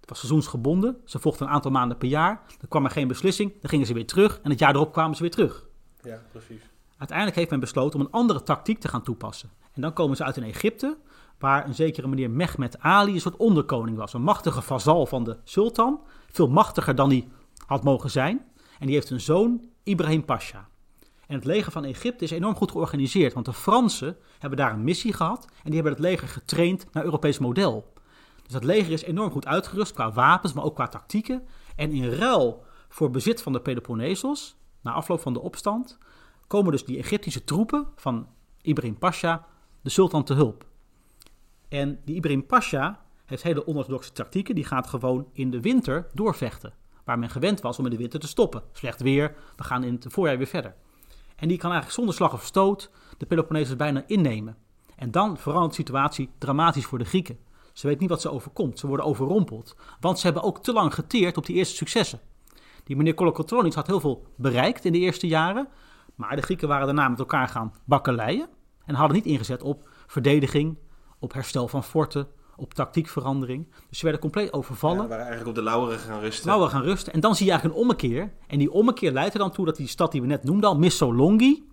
Het was seizoensgebonden. Ze vochten een aantal maanden per jaar. Er kwam er geen beslissing. Dan gingen ze weer terug. En het jaar erop kwamen ze weer terug. Ja, precies. Uiteindelijk heeft men besloten om een andere tactiek te gaan toepassen. En dan komen ze uit in Egypte, waar een zekere meneer Mehmet Ali een soort onderkoning was. Een machtige vazal van de sultan. Veel machtiger dan hij had mogen zijn. En die heeft een zoon, Ibrahim Pasha. En het leger van Egypte is enorm goed georganiseerd, want de Fransen hebben daar een missie gehad en die hebben het leger getraind naar Europees model. Dus dat leger is enorm goed uitgerust qua wapens, maar ook qua tactieken. En in ruil voor bezit van de Peloponnesos, na afloop van de opstand, komen dus die Egyptische troepen van Ibrahim Pasha de sultan te hulp. En die Ibrahim Pasha heeft hele onorthodoxe tactieken. Die gaat gewoon in de winter doorvechten. Waar men gewend was om in de winter te stoppen. Slecht weer, we gaan in het voorjaar weer verder. En die kan eigenlijk zonder slag of stoot de Peloponnesos bijna innemen. En dan verandert de situatie dramatisch voor de Grieken. Ze weten niet wat ze overkomt. Ze worden overrompeld. Want ze hebben ook te lang geteerd op die eerste successen. Die meneer Kolokotronis had heel veel bereikt in de eerste jaren. Maar de Grieken waren daarna met elkaar gaan bakkeleien. En hadden niet ingezet op verdediging, op herstel van forten, op tactiekverandering. Dus ze werden compleet overvallen. Ja, we waren eigenlijk op de lauweren gaan rusten. Nou, we gaan rusten. En dan zie je eigenlijk een ommekeer. En die ommekeer leidt er dan toe dat die stad die we net noemden al, Missolonghi,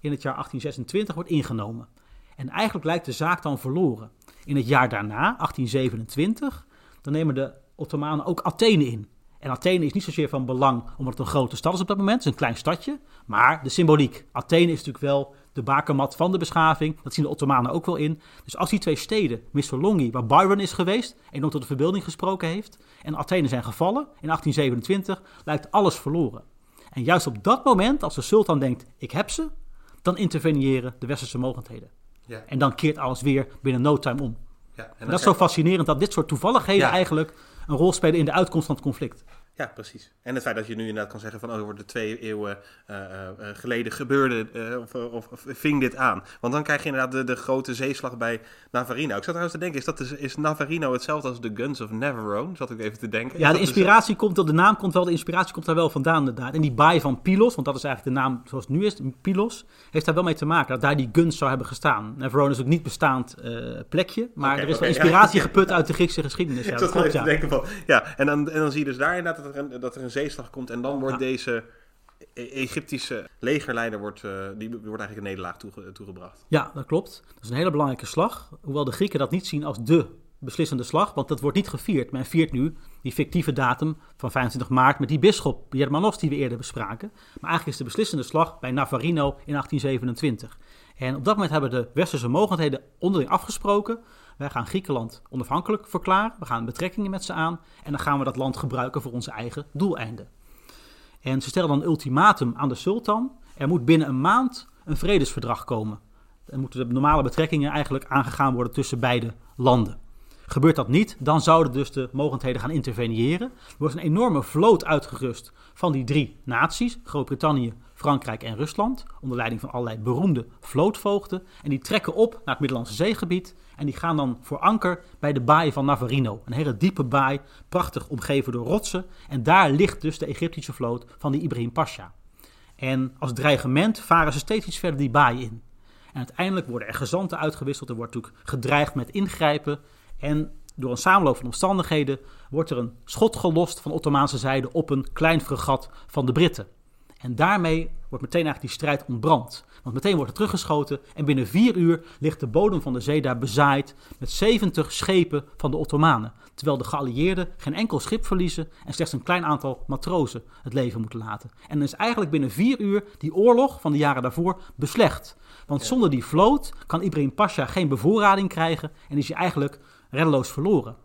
in het jaar 1826 wordt ingenomen. En eigenlijk lijkt de zaak dan verloren. In het jaar daarna, 1827, dan nemen de Ottomanen ook Athene in. En Athene is niet zozeer van belang omdat het een grote stad is op dat moment, het is een klein stadje, maar de symboliek. Athene is natuurlijk wel de bakermat van de beschaving, dat zien de Ottomanen ook wel in. Dus als die twee steden, Missolonghi, waar Byron is geweest, enorm tot de verbeelding gesproken heeft, en Athene zijn gevallen in 1827, lijkt alles verloren. En juist op dat moment, als de sultan denkt, ik heb ze, dan interveneren de westerse mogendheden. Ja. En dan keert alles weer binnen no time om. Ja, en En dat is zo fascinerend dat dit soort toevalligheden Ja. eigenlijk een rol spelen in de uitkomst van het conflict. Ja, precies. En het feit dat je nu inderdaad kan zeggen van... oh, er wordt twee eeuwen eh, eh, eh, geleden gebeurde... of, of, of ving dit aan. Want dan krijg je inderdaad de, de grote zeeslag bij Navarino. Ik zat trouwens te denken, is, dat de, is Navarino hetzelfde als de Guns of Navarone? Zat ik even te denken. Ja, de dus- inspiratie komt de naam komt wel, de inspiratie komt daar wel vandaan inderdaad. En die baai van Pylos, want dat is eigenlijk de naam zoals het nu is, Pylos, heeft daar wel mee te maken dat daar die guns zou hebben gestaan. Navarone is ook niet bestaand plekje, maar er is wel ja. inspiratie geput uit de Griekse geschiedenis. Ja, Ik dat klopt, ja. te denken van... Ja, en dan, en dan zie je dus daar inderdaad dat er een, dat er een zeeslag komt... en dan wordt Ja. deze E- Egyptische legerleider... Wordt, eh, die wordt eigenlijk een nederlaag toege- toegebracht. Ja, dat klopt. Dat is een hele belangrijke slag. Hoewel de Grieken dat niet zien als de beslissende slag, want dat wordt niet gevierd. Men viert nu die fictieve datum van 25 maart met die bisschop Germanos die we eerder bespraken. Maar eigenlijk is de beslissende slag bij Navarino in 1827. En op dat moment hebben de westerse mogendheden onderling afgesproken. Wij gaan Griekenland onafhankelijk verklaren. We gaan betrekkingen met ze aan. En dan gaan we dat land gebruiken voor onze eigen doeleinden. En ze stellen dan een ultimatum aan de sultan. Er moet binnen een maand een vredesverdrag komen. Er moeten de normale betrekkingen eigenlijk aangegaan worden tussen beide landen. Gebeurt dat niet, dan zouden dus de mogendheden gaan interveneren. Er wordt een enorme vloot uitgerust van die drie naties, Groot-Brittannië, Frankrijk en Rusland, onder leiding van allerlei beroemde vlootvoogden. En die trekken op naar het Middellandse zeegebied en die gaan dan voor anker bij de baai van Navarino. Een hele diepe baai, prachtig omgeven door rotsen. En daar ligt dus de Egyptische vloot van die Ibrahim Pasha. En als dreigement varen ze steeds iets verder die baai in. En uiteindelijk worden er gezanten uitgewisseld. Er wordt natuurlijk gedreigd met ingrijpen. En door een samenloop van omstandigheden wordt er een schot gelost van Ottomaanse zijde op een klein fregat van de Britten. En daarmee wordt meteen eigenlijk die strijd ontbrand. Want meteen wordt er teruggeschoten en binnen vier uur ligt de bodem van de zee daar bezaaid met 70 schepen van de Ottomanen. Terwijl de geallieerden geen enkel schip verliezen en slechts een klein aantal matrozen het leven moeten laten. En dan is eigenlijk binnen vier uur die oorlog van de jaren daarvoor beslecht. Want zonder die vloot kan Ibrahim Pasha geen bevoorrading krijgen en is hij eigenlijk reddeloos verloren.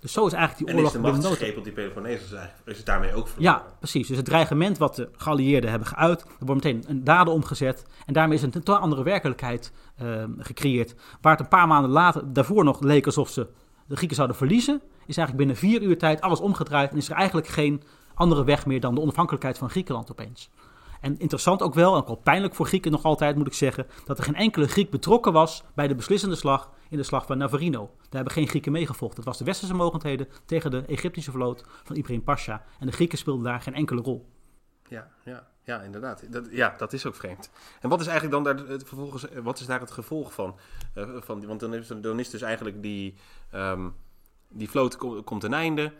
Dus zo is eigenlijk die En is oorlog de machtsgreep op die Peloponnesos eigenlijk, is het daarmee ook verloren? Ja, precies. Dus het dreigement wat de geallieerden hebben geuit, er wordt meteen een daden omgezet. En daarmee is een totaal andere werkelijkheid eh, gecreëerd. Waar het een paar maanden later, daarvoor nog leek alsof ze de Grieken zouden verliezen, is eigenlijk binnen vier uur tijd alles omgedraaid. En is er eigenlijk geen andere weg meer dan de onafhankelijkheid van Griekenland opeens. En interessant ook wel, en ook wel pijnlijk voor Grieken nog altijd moet ik zeggen, dat er geen enkele Griek betrokken was bij de beslissende slag in de slag van Navarino. Daar hebben geen Grieken meegevochten. Dat was de westerse mogendheden tegen de Egyptische vloot van Ibrahim Pasha. En de Grieken speelden daar geen enkele rol. Ja, ja, ja inderdaad. Dat, ja, dat is ook vreemd. En wat is eigenlijk dan daar, het, vervolgens, wat is daar het gevolg van? Uh, van want dan is, dus eigenlijk die, ehm, die vloot kom- komt ten einde.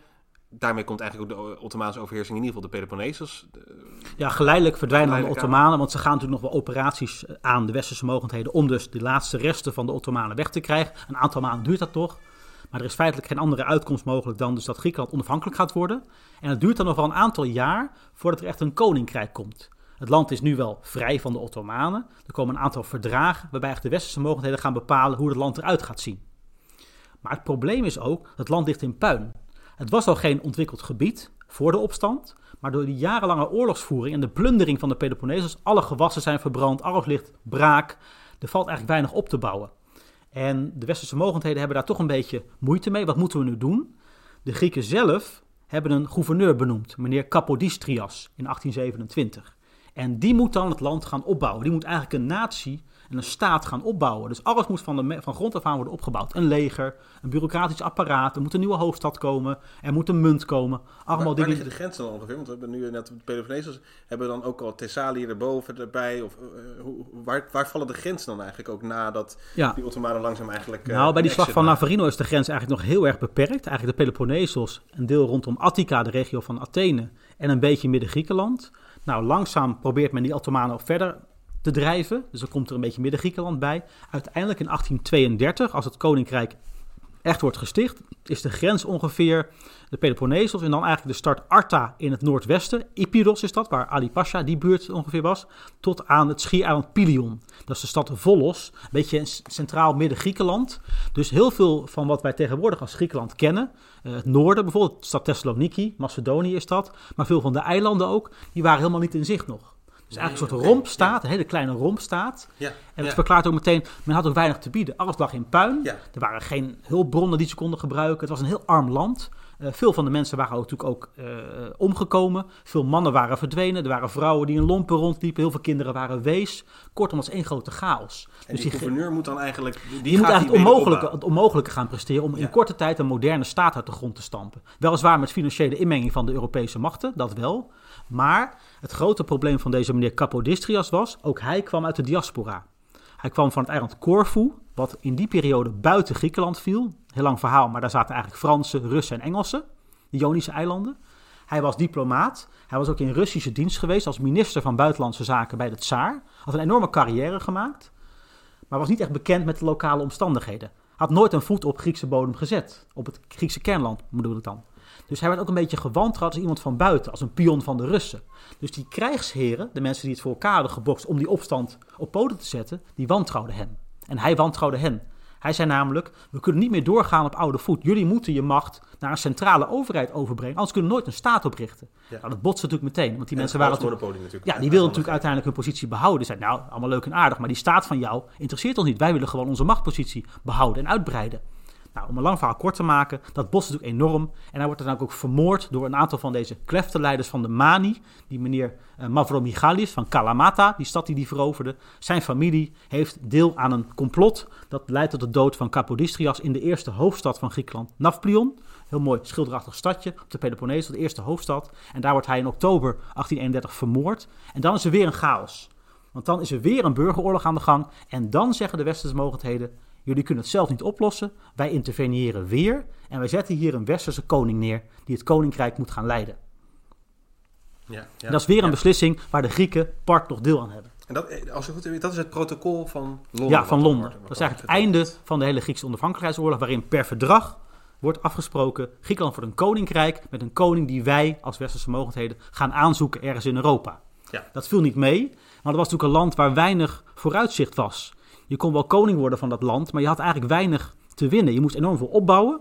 Daarmee komt eigenlijk ook de Ottomaanse overheersing, in ieder geval de Peloponnesos. Ja, geleidelijk verdwijnen dan de Ottomanen, want ze gaan natuurlijk nog wel operaties eh, aan de westerse mogendheden om dus de laatste resten van de Ottomanen weg te krijgen. Een aantal maanden duurt dat toch. Maar er is feitelijk geen andere uitkomst mogelijk dan dus dat Griekenland onafhankelijk gaat worden. En het duurt dan nog wel een aantal jaar voordat er echt een koninkrijk komt. Het land is nu wel vrij van de Ottomanen. Er komen een aantal verdragen waarbij de westerse mogendheden gaan bepalen hoe het land eruit gaat zien. Maar het probleem is ook, het land ligt in puin. Het was al geen ontwikkeld gebied voor de opstand, maar door die jarenlange oorlogsvoering en de plundering van de Peloponnesos, alle gewassen zijn verbrand, alles ligt braak. Er valt eigenlijk weinig op te bouwen. En de westerse mogendheden hebben daar toch een beetje moeite mee. Wat moeten we nu doen? De Grieken zelf hebben een gouverneur benoemd, meneer Kapodistrias, in 1827. En die moet dan het land gaan opbouwen. Die moet eigenlijk een natie en een staat gaan opbouwen. Dus alles moet van, de, van grond af aan worden opgebouwd. Een leger, een bureaucratisch apparaat, er moet een nieuwe hoofdstad komen, er moet een munt komen. Allemaal waar, waar dingen. liggen de grenzen dan ongeveer? Want we hebben nu net de Peloponnesos, hebben we dan ook al Thessalië erboven erbij? Of, eh, hoe, waar, waar vallen de grenzen dan eigenlijk ook nadat Ja. die Ottomanen langzaam eigenlijk... eh, Nou, bij die slag van? Navarino is de grens eigenlijk nog heel erg beperkt. Eigenlijk de Peloponnesos, een deel rondom Attica, de regio van Athene, en een beetje midden-Griekenland. Nou, langzaam probeert men die Ottomanen ook verder te drijven. Dus er komt er een beetje midden-Griekenland bij. Uiteindelijk in 1832, als het koninkrijk echt wordt gesticht, is de grens ongeveer de Peloponnesos en dan eigenlijk de start Arta in het noordwesten. Epirus is dat, waar Ali Pasha die buurt ongeveer was, tot aan het schiereiland Pilion. Dat is de stad Volos, een beetje centraal midden-Griekenland. Dus heel veel van wat wij tegenwoordig als Griekenland kennen, eh, het noorden bijvoorbeeld, de stad Thessaloniki, Macedonië is dat, maar veel van de eilanden ook, die waren helemaal niet in zicht nog. Dus eigenlijk een soort rompstaat, een hele kleine rompstaat. Ja, En dat verklaart ook meteen, men had ook weinig te bieden. Alles lag in puin. Er waren geen hulpbronnen die ze konden gebruiken. Het was een heel arm land. Eh, veel van de mensen waren ook natuurlijk ook eh, omgekomen. Veel mannen waren verdwenen. Er waren vrouwen die in lompen rondliepen. Heel veel kinderen waren wees. Kortom, het was één grote chaos. En dus die die, gouverneur moet dan eigenlijk... Die, die moet eigenlijk het onmogelijke, opbouwen. het onmogelijke gaan presteren om Ja. in korte tijd een moderne staat uit de grond te stampen. Weliswaar met financiële inmenging van de Europese machten, dat wel. Maar het grote probleem van deze meneer Capodistrias was, ook hij kwam uit de diaspora. Hij kwam van het eiland Corfu, wat in die periode buiten Griekenland viel. Heel lang verhaal, maar daar zaten eigenlijk Fransen, Russen en Engelsen, de Ionische eilanden. Hij was diplomaat. Hij was ook in Russische dienst geweest als minister van Buitenlandse Zaken bij de Tsaar. Had een enorme carrière gemaakt, maar was niet echt bekend met de lokale omstandigheden. Had nooit een voet op Griekse bodem gezet. Op het Griekse kernland bedoel ik dan. Dus hij werd ook een beetje gewantrouwd als iemand van buiten, als een pion van de Russen. Dus die krijgsheren, de mensen die het voor elkaar hadden gebokst om die opstand op poten te zetten, die wantrouwden hem. En hij wantrouwde hen. Hij zei namelijk, we kunnen niet meer doorgaan op oude voet. Jullie moeten je macht naar een centrale overheid overbrengen, anders kunnen we nooit een staat oprichten. Ja. Nou, dat botste natuurlijk meteen, want die En mensen waren natuurlijk... natuurlijk. Ja, die wilden natuurlijk uiteindelijk hun positie behouden. Die zeiden, nou, allemaal leuk en aardig, maar die staat van jou interesseert ons niet. Wij willen gewoon onze machtpositie behouden en uitbreiden. Nou, om een lang verhaal kort te maken, dat bos is natuurlijk enorm. En hij wordt dan ook vermoord door een aantal van deze kleftenleiders van de Mani. Die meneer uh, Mavromichalis van Kalamata, die stad die die veroverde. Zijn familie heeft deel aan een complot dat leidt tot de dood van Capodistrias in de eerste hoofdstad van Griekenland, Nafplion. Heel mooi schilderachtig stadje op de Peloponnesos, de eerste hoofdstad. En daar wordt hij in oktober 1831 vermoord. En dan is er weer een chaos. Want dan is er weer een burgeroorlog aan de gang. En dan zeggen de westerse mogendheden: Jullie kunnen het zelf niet oplossen. Wij interveneren weer. En wij zetten hier een westerse koning neer. die het koninkrijk moet gaan leiden. Ja, ja, dat is weer een ja. beslissing waar de Grieken part nog deel aan hebben. En dat, eh, als ik goed heb, dat is het protocol van Londen. Ja, van Londen. wordt- Dat is eigenlijk het einde van de hele Griekse onafhankelijkheidsoorlog. waarin per verdrag wordt afgesproken. Griekenland wordt een koninkrijk. met een koning die wij als westerse mogendheden gaan aanzoeken ergens in Europa. Ja. Dat viel niet mee, maar dat was natuurlijk een land waar weinig vooruitzicht was. Je kon wel koning worden van dat land, maar je had eigenlijk weinig te winnen. Je moest enorm veel opbouwen.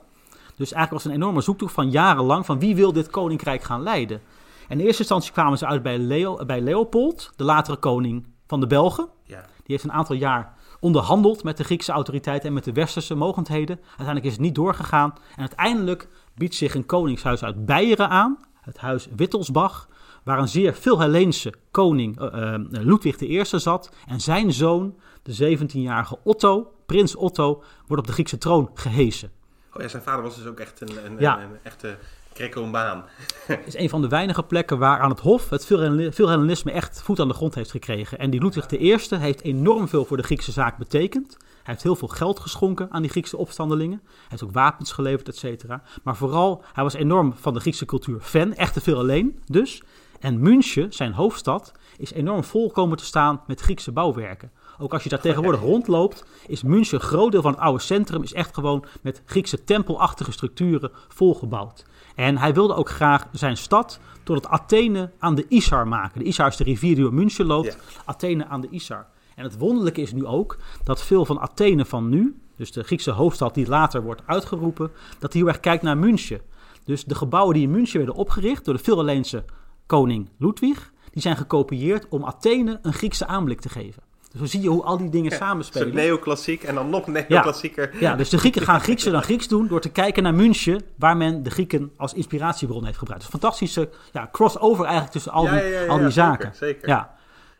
Dus eigenlijk was het een enorme zoektocht van jarenlang van wie wil dit koninkrijk gaan leiden. En in eerste instantie kwamen ze uit bij, Leo, bij Leopold, de latere koning van de Belgen. Ja. Die heeft een aantal jaar onderhandeld met de Griekse autoriteiten en met de westerse mogendheden. Uiteindelijk is het niet doorgegaan. En uiteindelijk biedt zich een koningshuis uit Beieren aan, het huis Wittelsbach, waar een zeer veel Helleense koning uh, uh, Ludwig I zat. En zijn zoon, de 17-jarige Otto, prins Otto, wordt op de Griekse troon gehesen. Oh ja, zijn vader was dus ook echt een, een, Ja. een, een echte. Het is een van de weinige plekken waar aan het Hof het Philhellenisme echt voet aan de grond heeft gekregen. En die Ludwig I heeft enorm veel voor de Griekse zaak betekend. Hij heeft heel veel geld geschonken aan die Griekse opstandelingen. Hij heeft ook wapens geleverd, et cetera. Maar vooral, hij was enorm van de Griekse cultuur fan. Echte veel alleen dus. En München, zijn hoofdstad, is enorm vol komen te staan met Griekse bouwwerken. Ook als je daar tegenwoordig rondloopt, is München, een groot deel van het oude centrum, is echt gewoon met Griekse tempelachtige structuren volgebouwd. En hij wilde ook graag zijn stad tot het Athene aan de Isar maken. De Isar is de rivier die door München loopt. Ja. Athene aan de Isar. En het wonderlijke is nu ook dat veel van Athene van nu, dus de Griekse hoofdstad die later wordt uitgeroepen, dat hij heel erg kijkt naar München. Dus de gebouwen die in München werden opgericht door de Philhelleense koning Ludwig, die zijn gekopieerd om Athene een Griekse aanblik te geven. Dus zo zie je hoe al die dingen Een samenspelen. neoclassiek en dan nog neoclassieker. Ja, dus de Grieken gaan Griekse dan Grieks doen door te kijken naar München, waar men de Grieken als inspiratiebron heeft gebruikt. Dus fantastische ja, crossover eigenlijk tussen al die, Ja, ja, ja, al die ja, zaken. Zeker, zeker. Ja,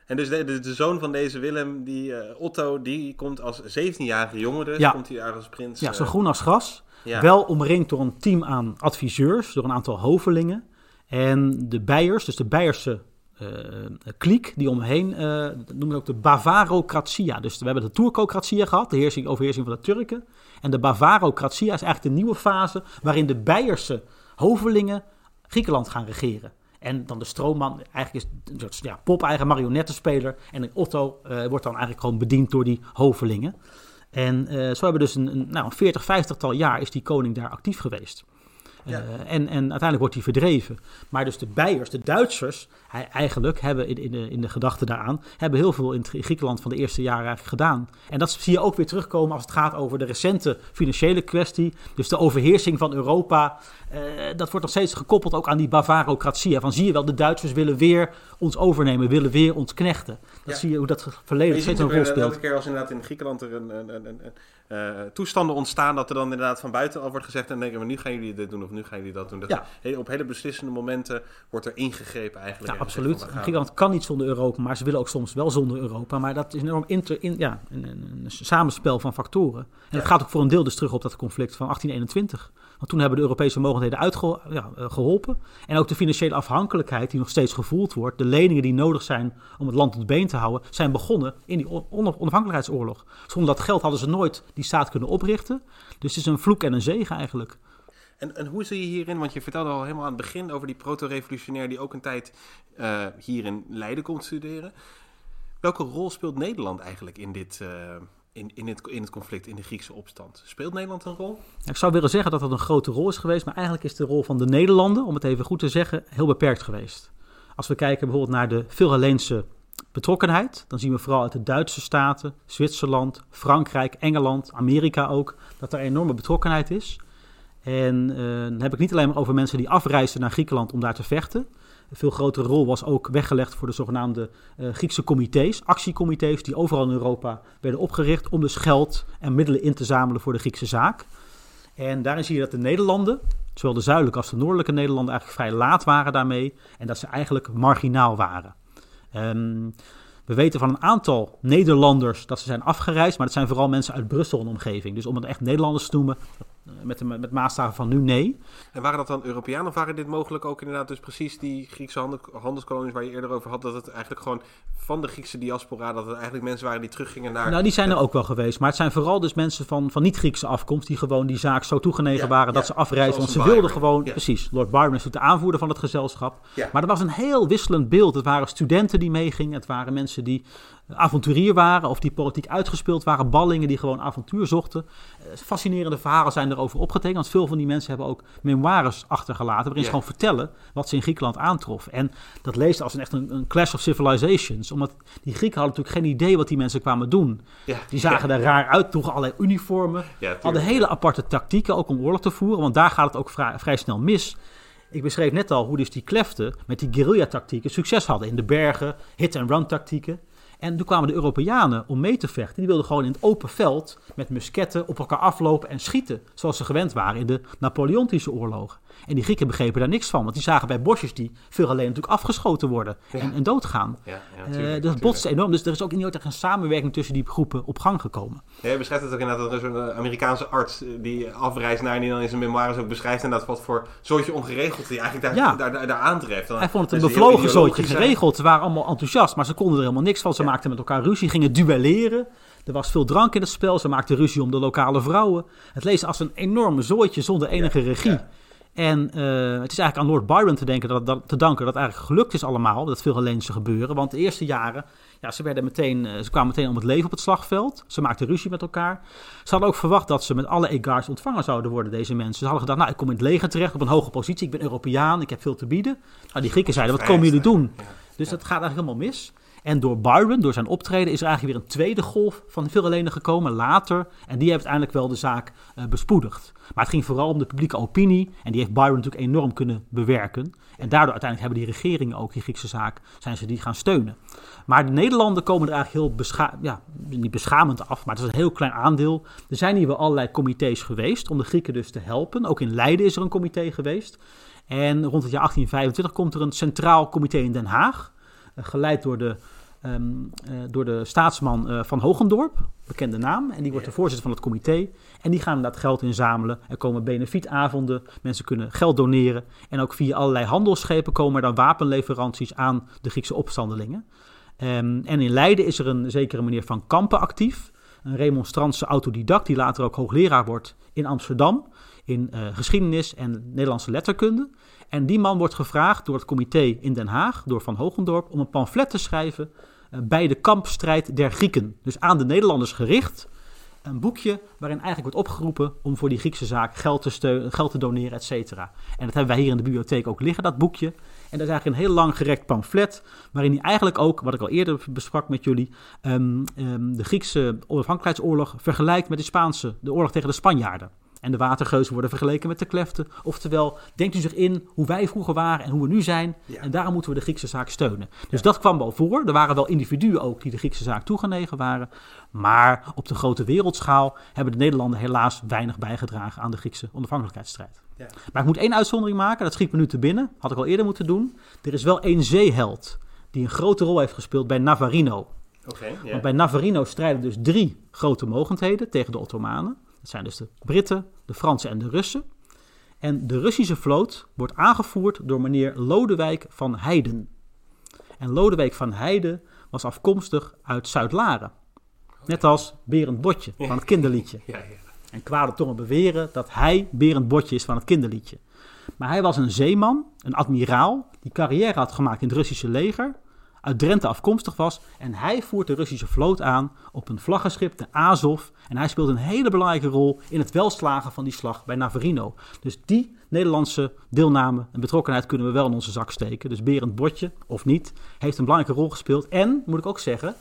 En dus de, de, de zoon van deze Willem, die eh, Otto, die komt als 17-jarige jongen dus. Ja. Komt hij daar als prins. ja, zo eh, groen als gras. ja. Wel omringd door een team aan adviseurs, door een aantal hovelingen. En de Beiers, dus de Beierse kliek die omheen, eh dat noemen we ook de Bavarocratia. Dus we hebben de Turkocratia gehad, de heersing, overheersing van de Turken. En de Bavarocratia is eigenlijk de nieuwe fase waarin de Beierse hovelingen Griekenland gaan regeren. En dan de stroomman, eigenlijk is een soort ja, pop-eigen marionettenspeler. En Otto eh, wordt dan eigenlijk gewoon bediend door die hovelingen. En eh, zo hebben dus een, een, nou, een 40, 50 tal jaar is die koning daar actief geweest. Ja. Eh, en, en uiteindelijk wordt hij verdreven. Maar dus de Beiers, de Duitsers, hij, eigenlijk hebben in, in, de, in de gedachte daaraan, hebben heel veel in Griekenland van de eerste jaren eigenlijk gedaan. En dat zie je ook weer terugkomen als het gaat over de recente financiële kwestie. Dus de overheersing van Europa. Eh, dat wordt nog steeds gekoppeld ook aan die Bavarocratie. Van zie je wel, de Duitsers willen weer ons overnemen, willen weer ons knechten. Dat Ja. zie je hoe dat verleden steeds een rol weer elke speelt. keer als inderdaad in Griekenland er een, een, een, een, eh, toestanden ontstaan dat er dan inderdaad van buiten al wordt gezegd en denken we nu gaan jullie dit doen of nu gaan jullie dat doen. Dat Ja. op hele beslissende momenten wordt er ingegrepen eigenlijk. Ja, absoluut. van, Griekenland kan niet zonder Europa, maar ze willen ook soms wel zonder Europa. Maar dat is een enorm inter, in, ja, een, een, een samenspel van factoren. En Ja. het gaat ook voor een deel dus terug op dat conflict van 1821. Want toen hebben de Europese mogendheden uitgeholpen. Eh, en ook de financiële afhankelijkheid die nog steeds gevoeld wordt. De leningen die nodig zijn om het land op de been te houden, zijn begonnen in die on- on- onafhankelijkheidsoorlog. Zonder dat geld hadden ze nooit die staat kunnen oprichten. Dus het is een vloek en een zegen eigenlijk. En, en hoe zie je hierin, want je vertelde al helemaal aan het begin over die proto-revolutionair die ook een tijd eh, hier in Leiden komt studeren. Welke rol speelt Nederland eigenlijk in dit, eh, in, in, het, in het conflict, in de Griekse opstand? Speelt Nederland een rol? Ik zou willen zeggen dat dat een grote rol is geweest, maar eigenlijk is de rol van de Nederlanden, om het even goed te zeggen, heel beperkt geweest. Als we kijken bijvoorbeeld naar de Philhelleense betrokkenheid, dan zien we vooral uit de Duitse staten, Zwitserland, Frankrijk, Engeland, Amerika ook, dat er enorme betrokkenheid is. En eh, dan heb ik niet alleen maar over mensen die afreisden naar Griekenland om daar te vechten. Veel grotere rol was ook weggelegd voor de zogenaamde eh, Griekse comité's, actiecomité's, die overal in Europa werden opgericht om dus geld en middelen in te zamelen voor de Griekse zaak. En daarin zie je dat de Nederlanden, zowel de zuidelijke als de noordelijke Nederlanden, eigenlijk vrij laat waren daarmee. En dat ze eigenlijk marginaal waren. Ehm, we weten van een aantal Nederlanders dat ze zijn afgereisd, maar dat zijn vooral mensen uit Brussel en omgeving. Dus om het echt Nederlanders te noemen, met, de, met maatstaven van nu nee. En waren dat dan Europeanen of waren dit mogelijk ook inderdaad dus precies die Griekse handel- handelskolonies waar je eerder over had, dat het eigenlijk gewoon van de Griekse diaspora, dat het eigenlijk mensen waren die teruggingen naar... Nou, die zijn er ook wel geweest. Maar het zijn vooral dus mensen van, van niet-Griekse afkomst die gewoon die zaak zo toegenegen Ja, waren dat ja. ze afreizen. Want ze wilden gewoon, Ja. precies, Lord Byron is de aanvoerder van het gezelschap. Maar er was een heel wisselend beeld. Het waren studenten die meegingen. Het waren mensen die eh, avonturier waren of die politiek uitgespeeld waren. Ballingen die gewoon avontuur zochten. Eh, Fascinerende verhalen zijn erover opgetekend. Want veel van die mensen hebben ook memoires achtergelaten. waarin ze gewoon vertellen wat ze in Griekenland aantrof. En dat leest als een echt een, een clash of civilizations. Omdat die Grieken hadden natuurlijk geen idee wat die mensen kwamen doen. Die zagen er raar uit, droegen allerlei uniformen. Hadden hele aparte tactieken ook om oorlog te voeren. Want daar gaat het ook vrij, vrij snel mis. Ik beschreef net al hoe dus die kleften met die guerrilla-tactieken succes hadden. In de bergen, hit-and-run tactieken. En toen kwamen de Europeanen om mee te vechten. Die wilden gewoon in het open veld met musketten op elkaar aflopen en schieten. Zoals ze gewend waren in de Napoleontische oorlogen. En die Grieken begrepen daar niks van. Want die zagen bij bosjes die veel alleen natuurlijk afgeschoten worden Ja. en, en doodgaan. Ja, ja, Eh, dat tuurlijk. botste enorm. Dus er is ook niet echt een samenwerking tussen die groepen op gang gekomen. Ja, je beschrijft het ook inderdaad. Er een eh, Amerikaanse arts die afreist naar en die dan in zijn memoires ook beschrijft inderdaad wat voor soortje ongeregeld hij eigenlijk daar, daar, daar, daar aantreft. Dan- Hij vond het een die bevlogen zootje geregeld. Ze waren allemaal enthousiast, maar ze konden er helemaal niks van. Ze maakten met elkaar ruzie, gingen duelleren. Er was veel drank in het spel. Ze maakten ruzie om de lokale vrouwen. Het leest als een enorme zooitje zonder enige regie. ja. En eh, het is eigenlijk aan Lord Byron te, denken dat, dat, te danken dat het eigenlijk gelukt is allemaal. Dat veel ze gebeuren. Want de eerste jaren, ja, ze, werden meteen, eh, ze kwamen meteen om het leven op het slagveld. Ze maakten ruzie met elkaar. Ze hadden ook verwacht dat ze met alle egards ontvangen zouden worden, deze mensen. Ze hadden gedacht, nou, ik kom in het leger terecht op een hoge positie. Ik ben Europeaan, ik heb veel te bieden. Nou, die Grieken zeiden, wat komen jullie doen? Dus dat gaat eigenlijk helemaal mis. En door Byron, door zijn optreden, is er eigenlijk weer een tweede golf van veel allenen gekomen later. En die heeft uiteindelijk wel de zaak eh, bespoedigd. Maar het ging vooral om de publieke opinie. En die heeft Byron natuurlijk enorm kunnen bewerken. En daardoor uiteindelijk hebben die regeringen ook die Griekse zaak, zijn ze die gaan steunen. Maar de Nederlanden komen er eigenlijk heel bescha ja, niet beschamend af, maar het is een heel klein aandeel. Er zijn hier wel allerlei comité's geweest om de Grieken dus te helpen. Ook in Leiden is er een comité geweest. En rond het jaar 1825 komt er een centraal comité in Den Haag. eh, geleid door de, ehm, eh, door de staatsman eh, van Hogendorp, bekende naam. En die wordt de voorzitter van het comité. En die gaan inderdaad geld inzamelen. Er komen benefietavonden, mensen kunnen geld doneren. En ook via allerlei handelsschepen komen er dan wapenleveranties aan de Griekse opstandelingen. Ehm, en in Leiden is er een zekere meneer Van Kampen actief. Een remonstrantse autodidact die later ook hoogleraar wordt in Amsterdam. In eh, geschiedenis en Nederlandse letterkunde. En die man wordt gevraagd door het comité in Den Haag, door Van Hogendorp, om een pamflet te schrijven bij de kampstrijd der Grieken. Dus aan de Nederlanders gericht. Een boekje waarin eigenlijk wordt opgeroepen om voor die Griekse zaak geld te, steunen, geld te doneren, et cetera. En dat hebben wij hier in de bibliotheek ook liggen, dat boekje. En dat is eigenlijk een heel lang gerekt pamflet, waarin hij eigenlijk ook, wat ik al eerder besprak met jullie, ehm, ehm, de Griekse onafhankelijkheidsoorlog vergelijkt met de Spaanse, de oorlog tegen de Spanjaarden. En de watergeuzen worden vergeleken met de kleften. Oftewel, denkt u zich in hoe wij vroeger waren en hoe we nu zijn. Ja. En daarom moeten we de Griekse zaak steunen. Dus dat kwam wel voor. Er waren wel individuen ook die de Griekse zaak toegenegen waren. Maar op de grote wereldschaal hebben de Nederlanden helaas weinig bijgedragen aan de Griekse onafhankelijkheidsstrijd. Ja. Maar ik moet één uitzondering maken, dat schiet me nu te binnen. Had ik al eerder moeten doen. Er is wel één zeeheld die een grote rol heeft gespeeld bij Navarino. Oké, ja. Want bij Navarino strijden dus drie grote mogendheden tegen de Ottomanen. Dat zijn dus de Britten, de Fransen en de Russen. En de Russische vloot wordt aangevoerd door meneer Lodewijk van Heijden. En Lodewijk van Heijden was afkomstig uit Zuid-Laren. Net als Berend Botje van het kinderliedje. Ja, ja. En kwade tongen beweren dat hij Berend Botje is van het kinderliedje. Maar hij was een zeeman, een admiraal, die carrière had gemaakt in het Russische leger, uit Drenthe afkomstig was. En hij voert de Russische vloot aan op een vlaggenschip, de Azov. En hij speelt een hele belangrijke rol in het welslagen van die slag bij Navarino. Dus die Nederlandse deelname en betrokkenheid kunnen we wel in onze zak steken. Dus Berend Botje, of niet, heeft een belangrijke rol gespeeld. En, moet ik ook zeggen,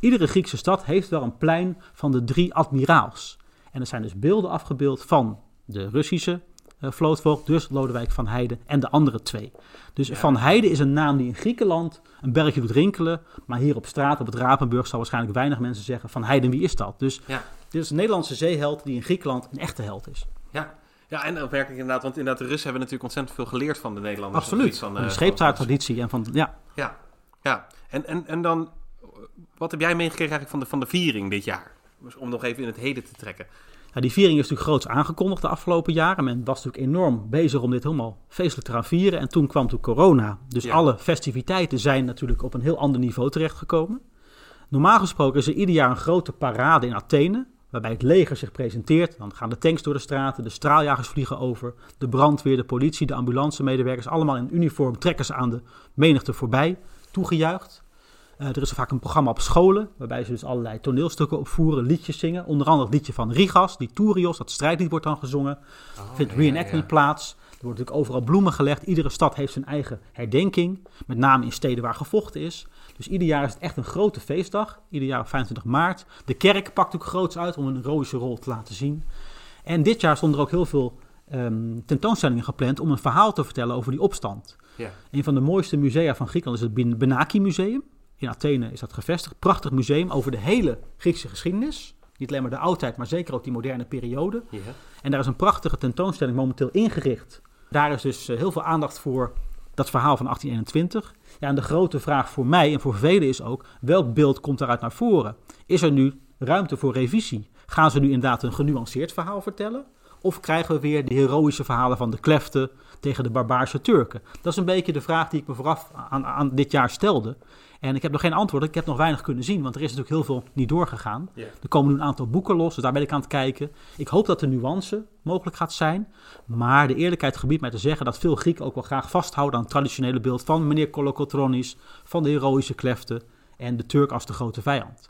iedere Griekse stad heeft wel een plein van de drie admiraals. En er zijn dus beelden afgebeeld van de Russische vlootvoogd, dus Lodewijk van Heijden en de andere twee. Dus Van Heijden is een naam die in Griekenland een bergje doet rinkelen, maar hier op straat, op het Rapenburg, zal waarschijnlijk weinig mensen zeggen van Heijden, wie is dat? Dus Ja. dit is een Nederlandse zeeheld die in Griekenland een echte held is. Ja. ja, en opmerkelijk inderdaad, want inderdaad, de Russen hebben natuurlijk ontzettend veel geleerd van de Nederlanders. Absoluut, van de eh, scheepvaarttraditie en van, ja. Ja, ja. En, en, en dan, wat heb jij meegekregen eigenlijk van de, van de viering dit jaar? Dus om nog even in het heden te trekken. Die viering is natuurlijk groots aangekondigd de afgelopen jaren. Men was natuurlijk enorm bezig om dit helemaal feestelijk te gaan vieren. En toen kwam toen corona. Dus Ja. alle festiviteiten zijn natuurlijk op een heel ander niveau terechtgekomen. Normaal gesproken is er ieder jaar een grote parade in Athene. Waarbij het leger zich presenteert. Dan gaan de tanks door de straten, de straaljagers vliegen over. De brandweer, de politie, de ambulancemedewerkers. Allemaal in uniform trekken ze aan de menigte voorbij. Toegejuicht. Uh, er is vaak een programma op scholen, waarbij ze dus allerlei toneelstukken opvoeren, liedjes zingen. Onder andere het liedje van Rigas, die Tourios, dat strijdlied wordt dan gezongen. Oh, vindt ja, reenactment ja. plaats. Er wordt natuurlijk overal bloemen gelegd. Iedere stad heeft zijn eigen herdenking, met name in steden waar gevochten is. Dus ieder jaar is het echt een grote feestdag. Ieder jaar op 25 maart. De kerk pakt ook groots uit om een heroïsche rol te laten zien. En dit jaar stonden er ook heel veel um, tentoonstellingen gepland om een verhaal te vertellen over die opstand. Ja. Een van de mooiste musea van Griekenland is het Benaki Museum. In Athene is dat gevestigd. Prachtig museum over de hele Griekse geschiedenis. Niet alleen maar de oudheid, maar zeker ook die moderne periode. Ja. En daar is een prachtige tentoonstelling momenteel ingericht. Daar is dus eh, heel veel aandacht voor dat verhaal van 1821. Ja, en de grote vraag voor mij en voor velen is ook: welk beeld komt daaruit naar voren? Is er nu ruimte voor revisie? Gaan ze nu inderdaad een genuanceerd verhaal vertellen? Of krijgen we weer de heroïsche verhalen van de kleften tegen de barbaarse Turken? Dat is een beetje de vraag die ik me vooraf aan, aan dit jaar stelde. En ik heb nog geen antwoord. Ik heb nog weinig kunnen zien, want er is natuurlijk heel veel niet doorgegaan. Er komen nu een aantal boeken los, dus daar ben ik aan het kijken. Ik hoop dat de nuance mogelijk gaat zijn. Maar de eerlijkheid gebiedt mij te zeggen dat veel Grieken ook wel graag vasthouden aan het traditionele beeld van meneer Kolokotronis, van de heroïsche kleften en de Turk als de grote vijand.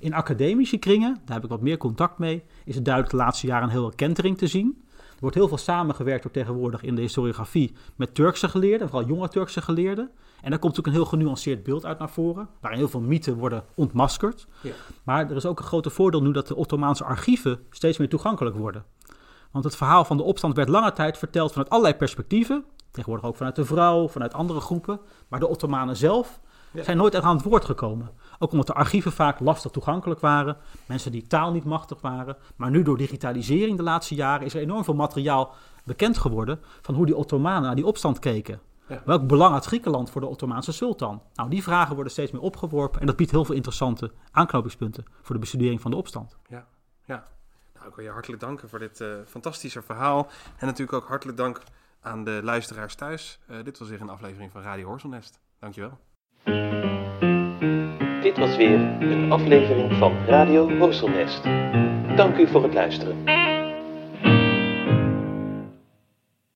In academische kringen, daar heb ik wat meer contact mee, is het duidelijk de laatste jaren een hele kentering te zien. Er wordt heel veel samengewerkt door tegenwoordig in de historiografie met Turkse geleerden, vooral jonge Turkse geleerden. En daar komt ook een heel genuanceerd beeld uit naar voren, waarin heel veel mythen worden ontmaskerd. Ja. Maar er is ook een grote voordeel nu dat de Ottomaanse archieven steeds meer toegankelijk worden. Want het verhaal van de opstand werd lange tijd verteld vanuit allerlei perspectieven. Tegenwoordig ook vanuit de vrouw, vanuit andere groepen. Maar de Ottomanen zelf zijn nooit echt aan het woord gekomen. Ook omdat de archieven vaak lastig toegankelijk waren. Mensen die taal niet machtig waren. Maar nu door digitalisering de laatste jaren is er enorm veel materiaal bekend geworden van hoe die Ottomanen naar die opstand keken. Welk belang had Griekenland voor de Ottomaanse sultan? Nou, die vragen worden steeds meer opgeworpen en dat biedt heel veel interessante aanknopingspunten voor de bestudering van de opstand. Ja, ja. Nou, ik wil je hartelijk danken voor dit uh, fantastische verhaal. En natuurlijk ook hartelijk dank aan de luisteraars thuis. Uh, dit was weer een aflevering van Radio Horselnest. Dankjewel. Dit was weer een aflevering van Radio Horselnest. Dank u voor het luisteren.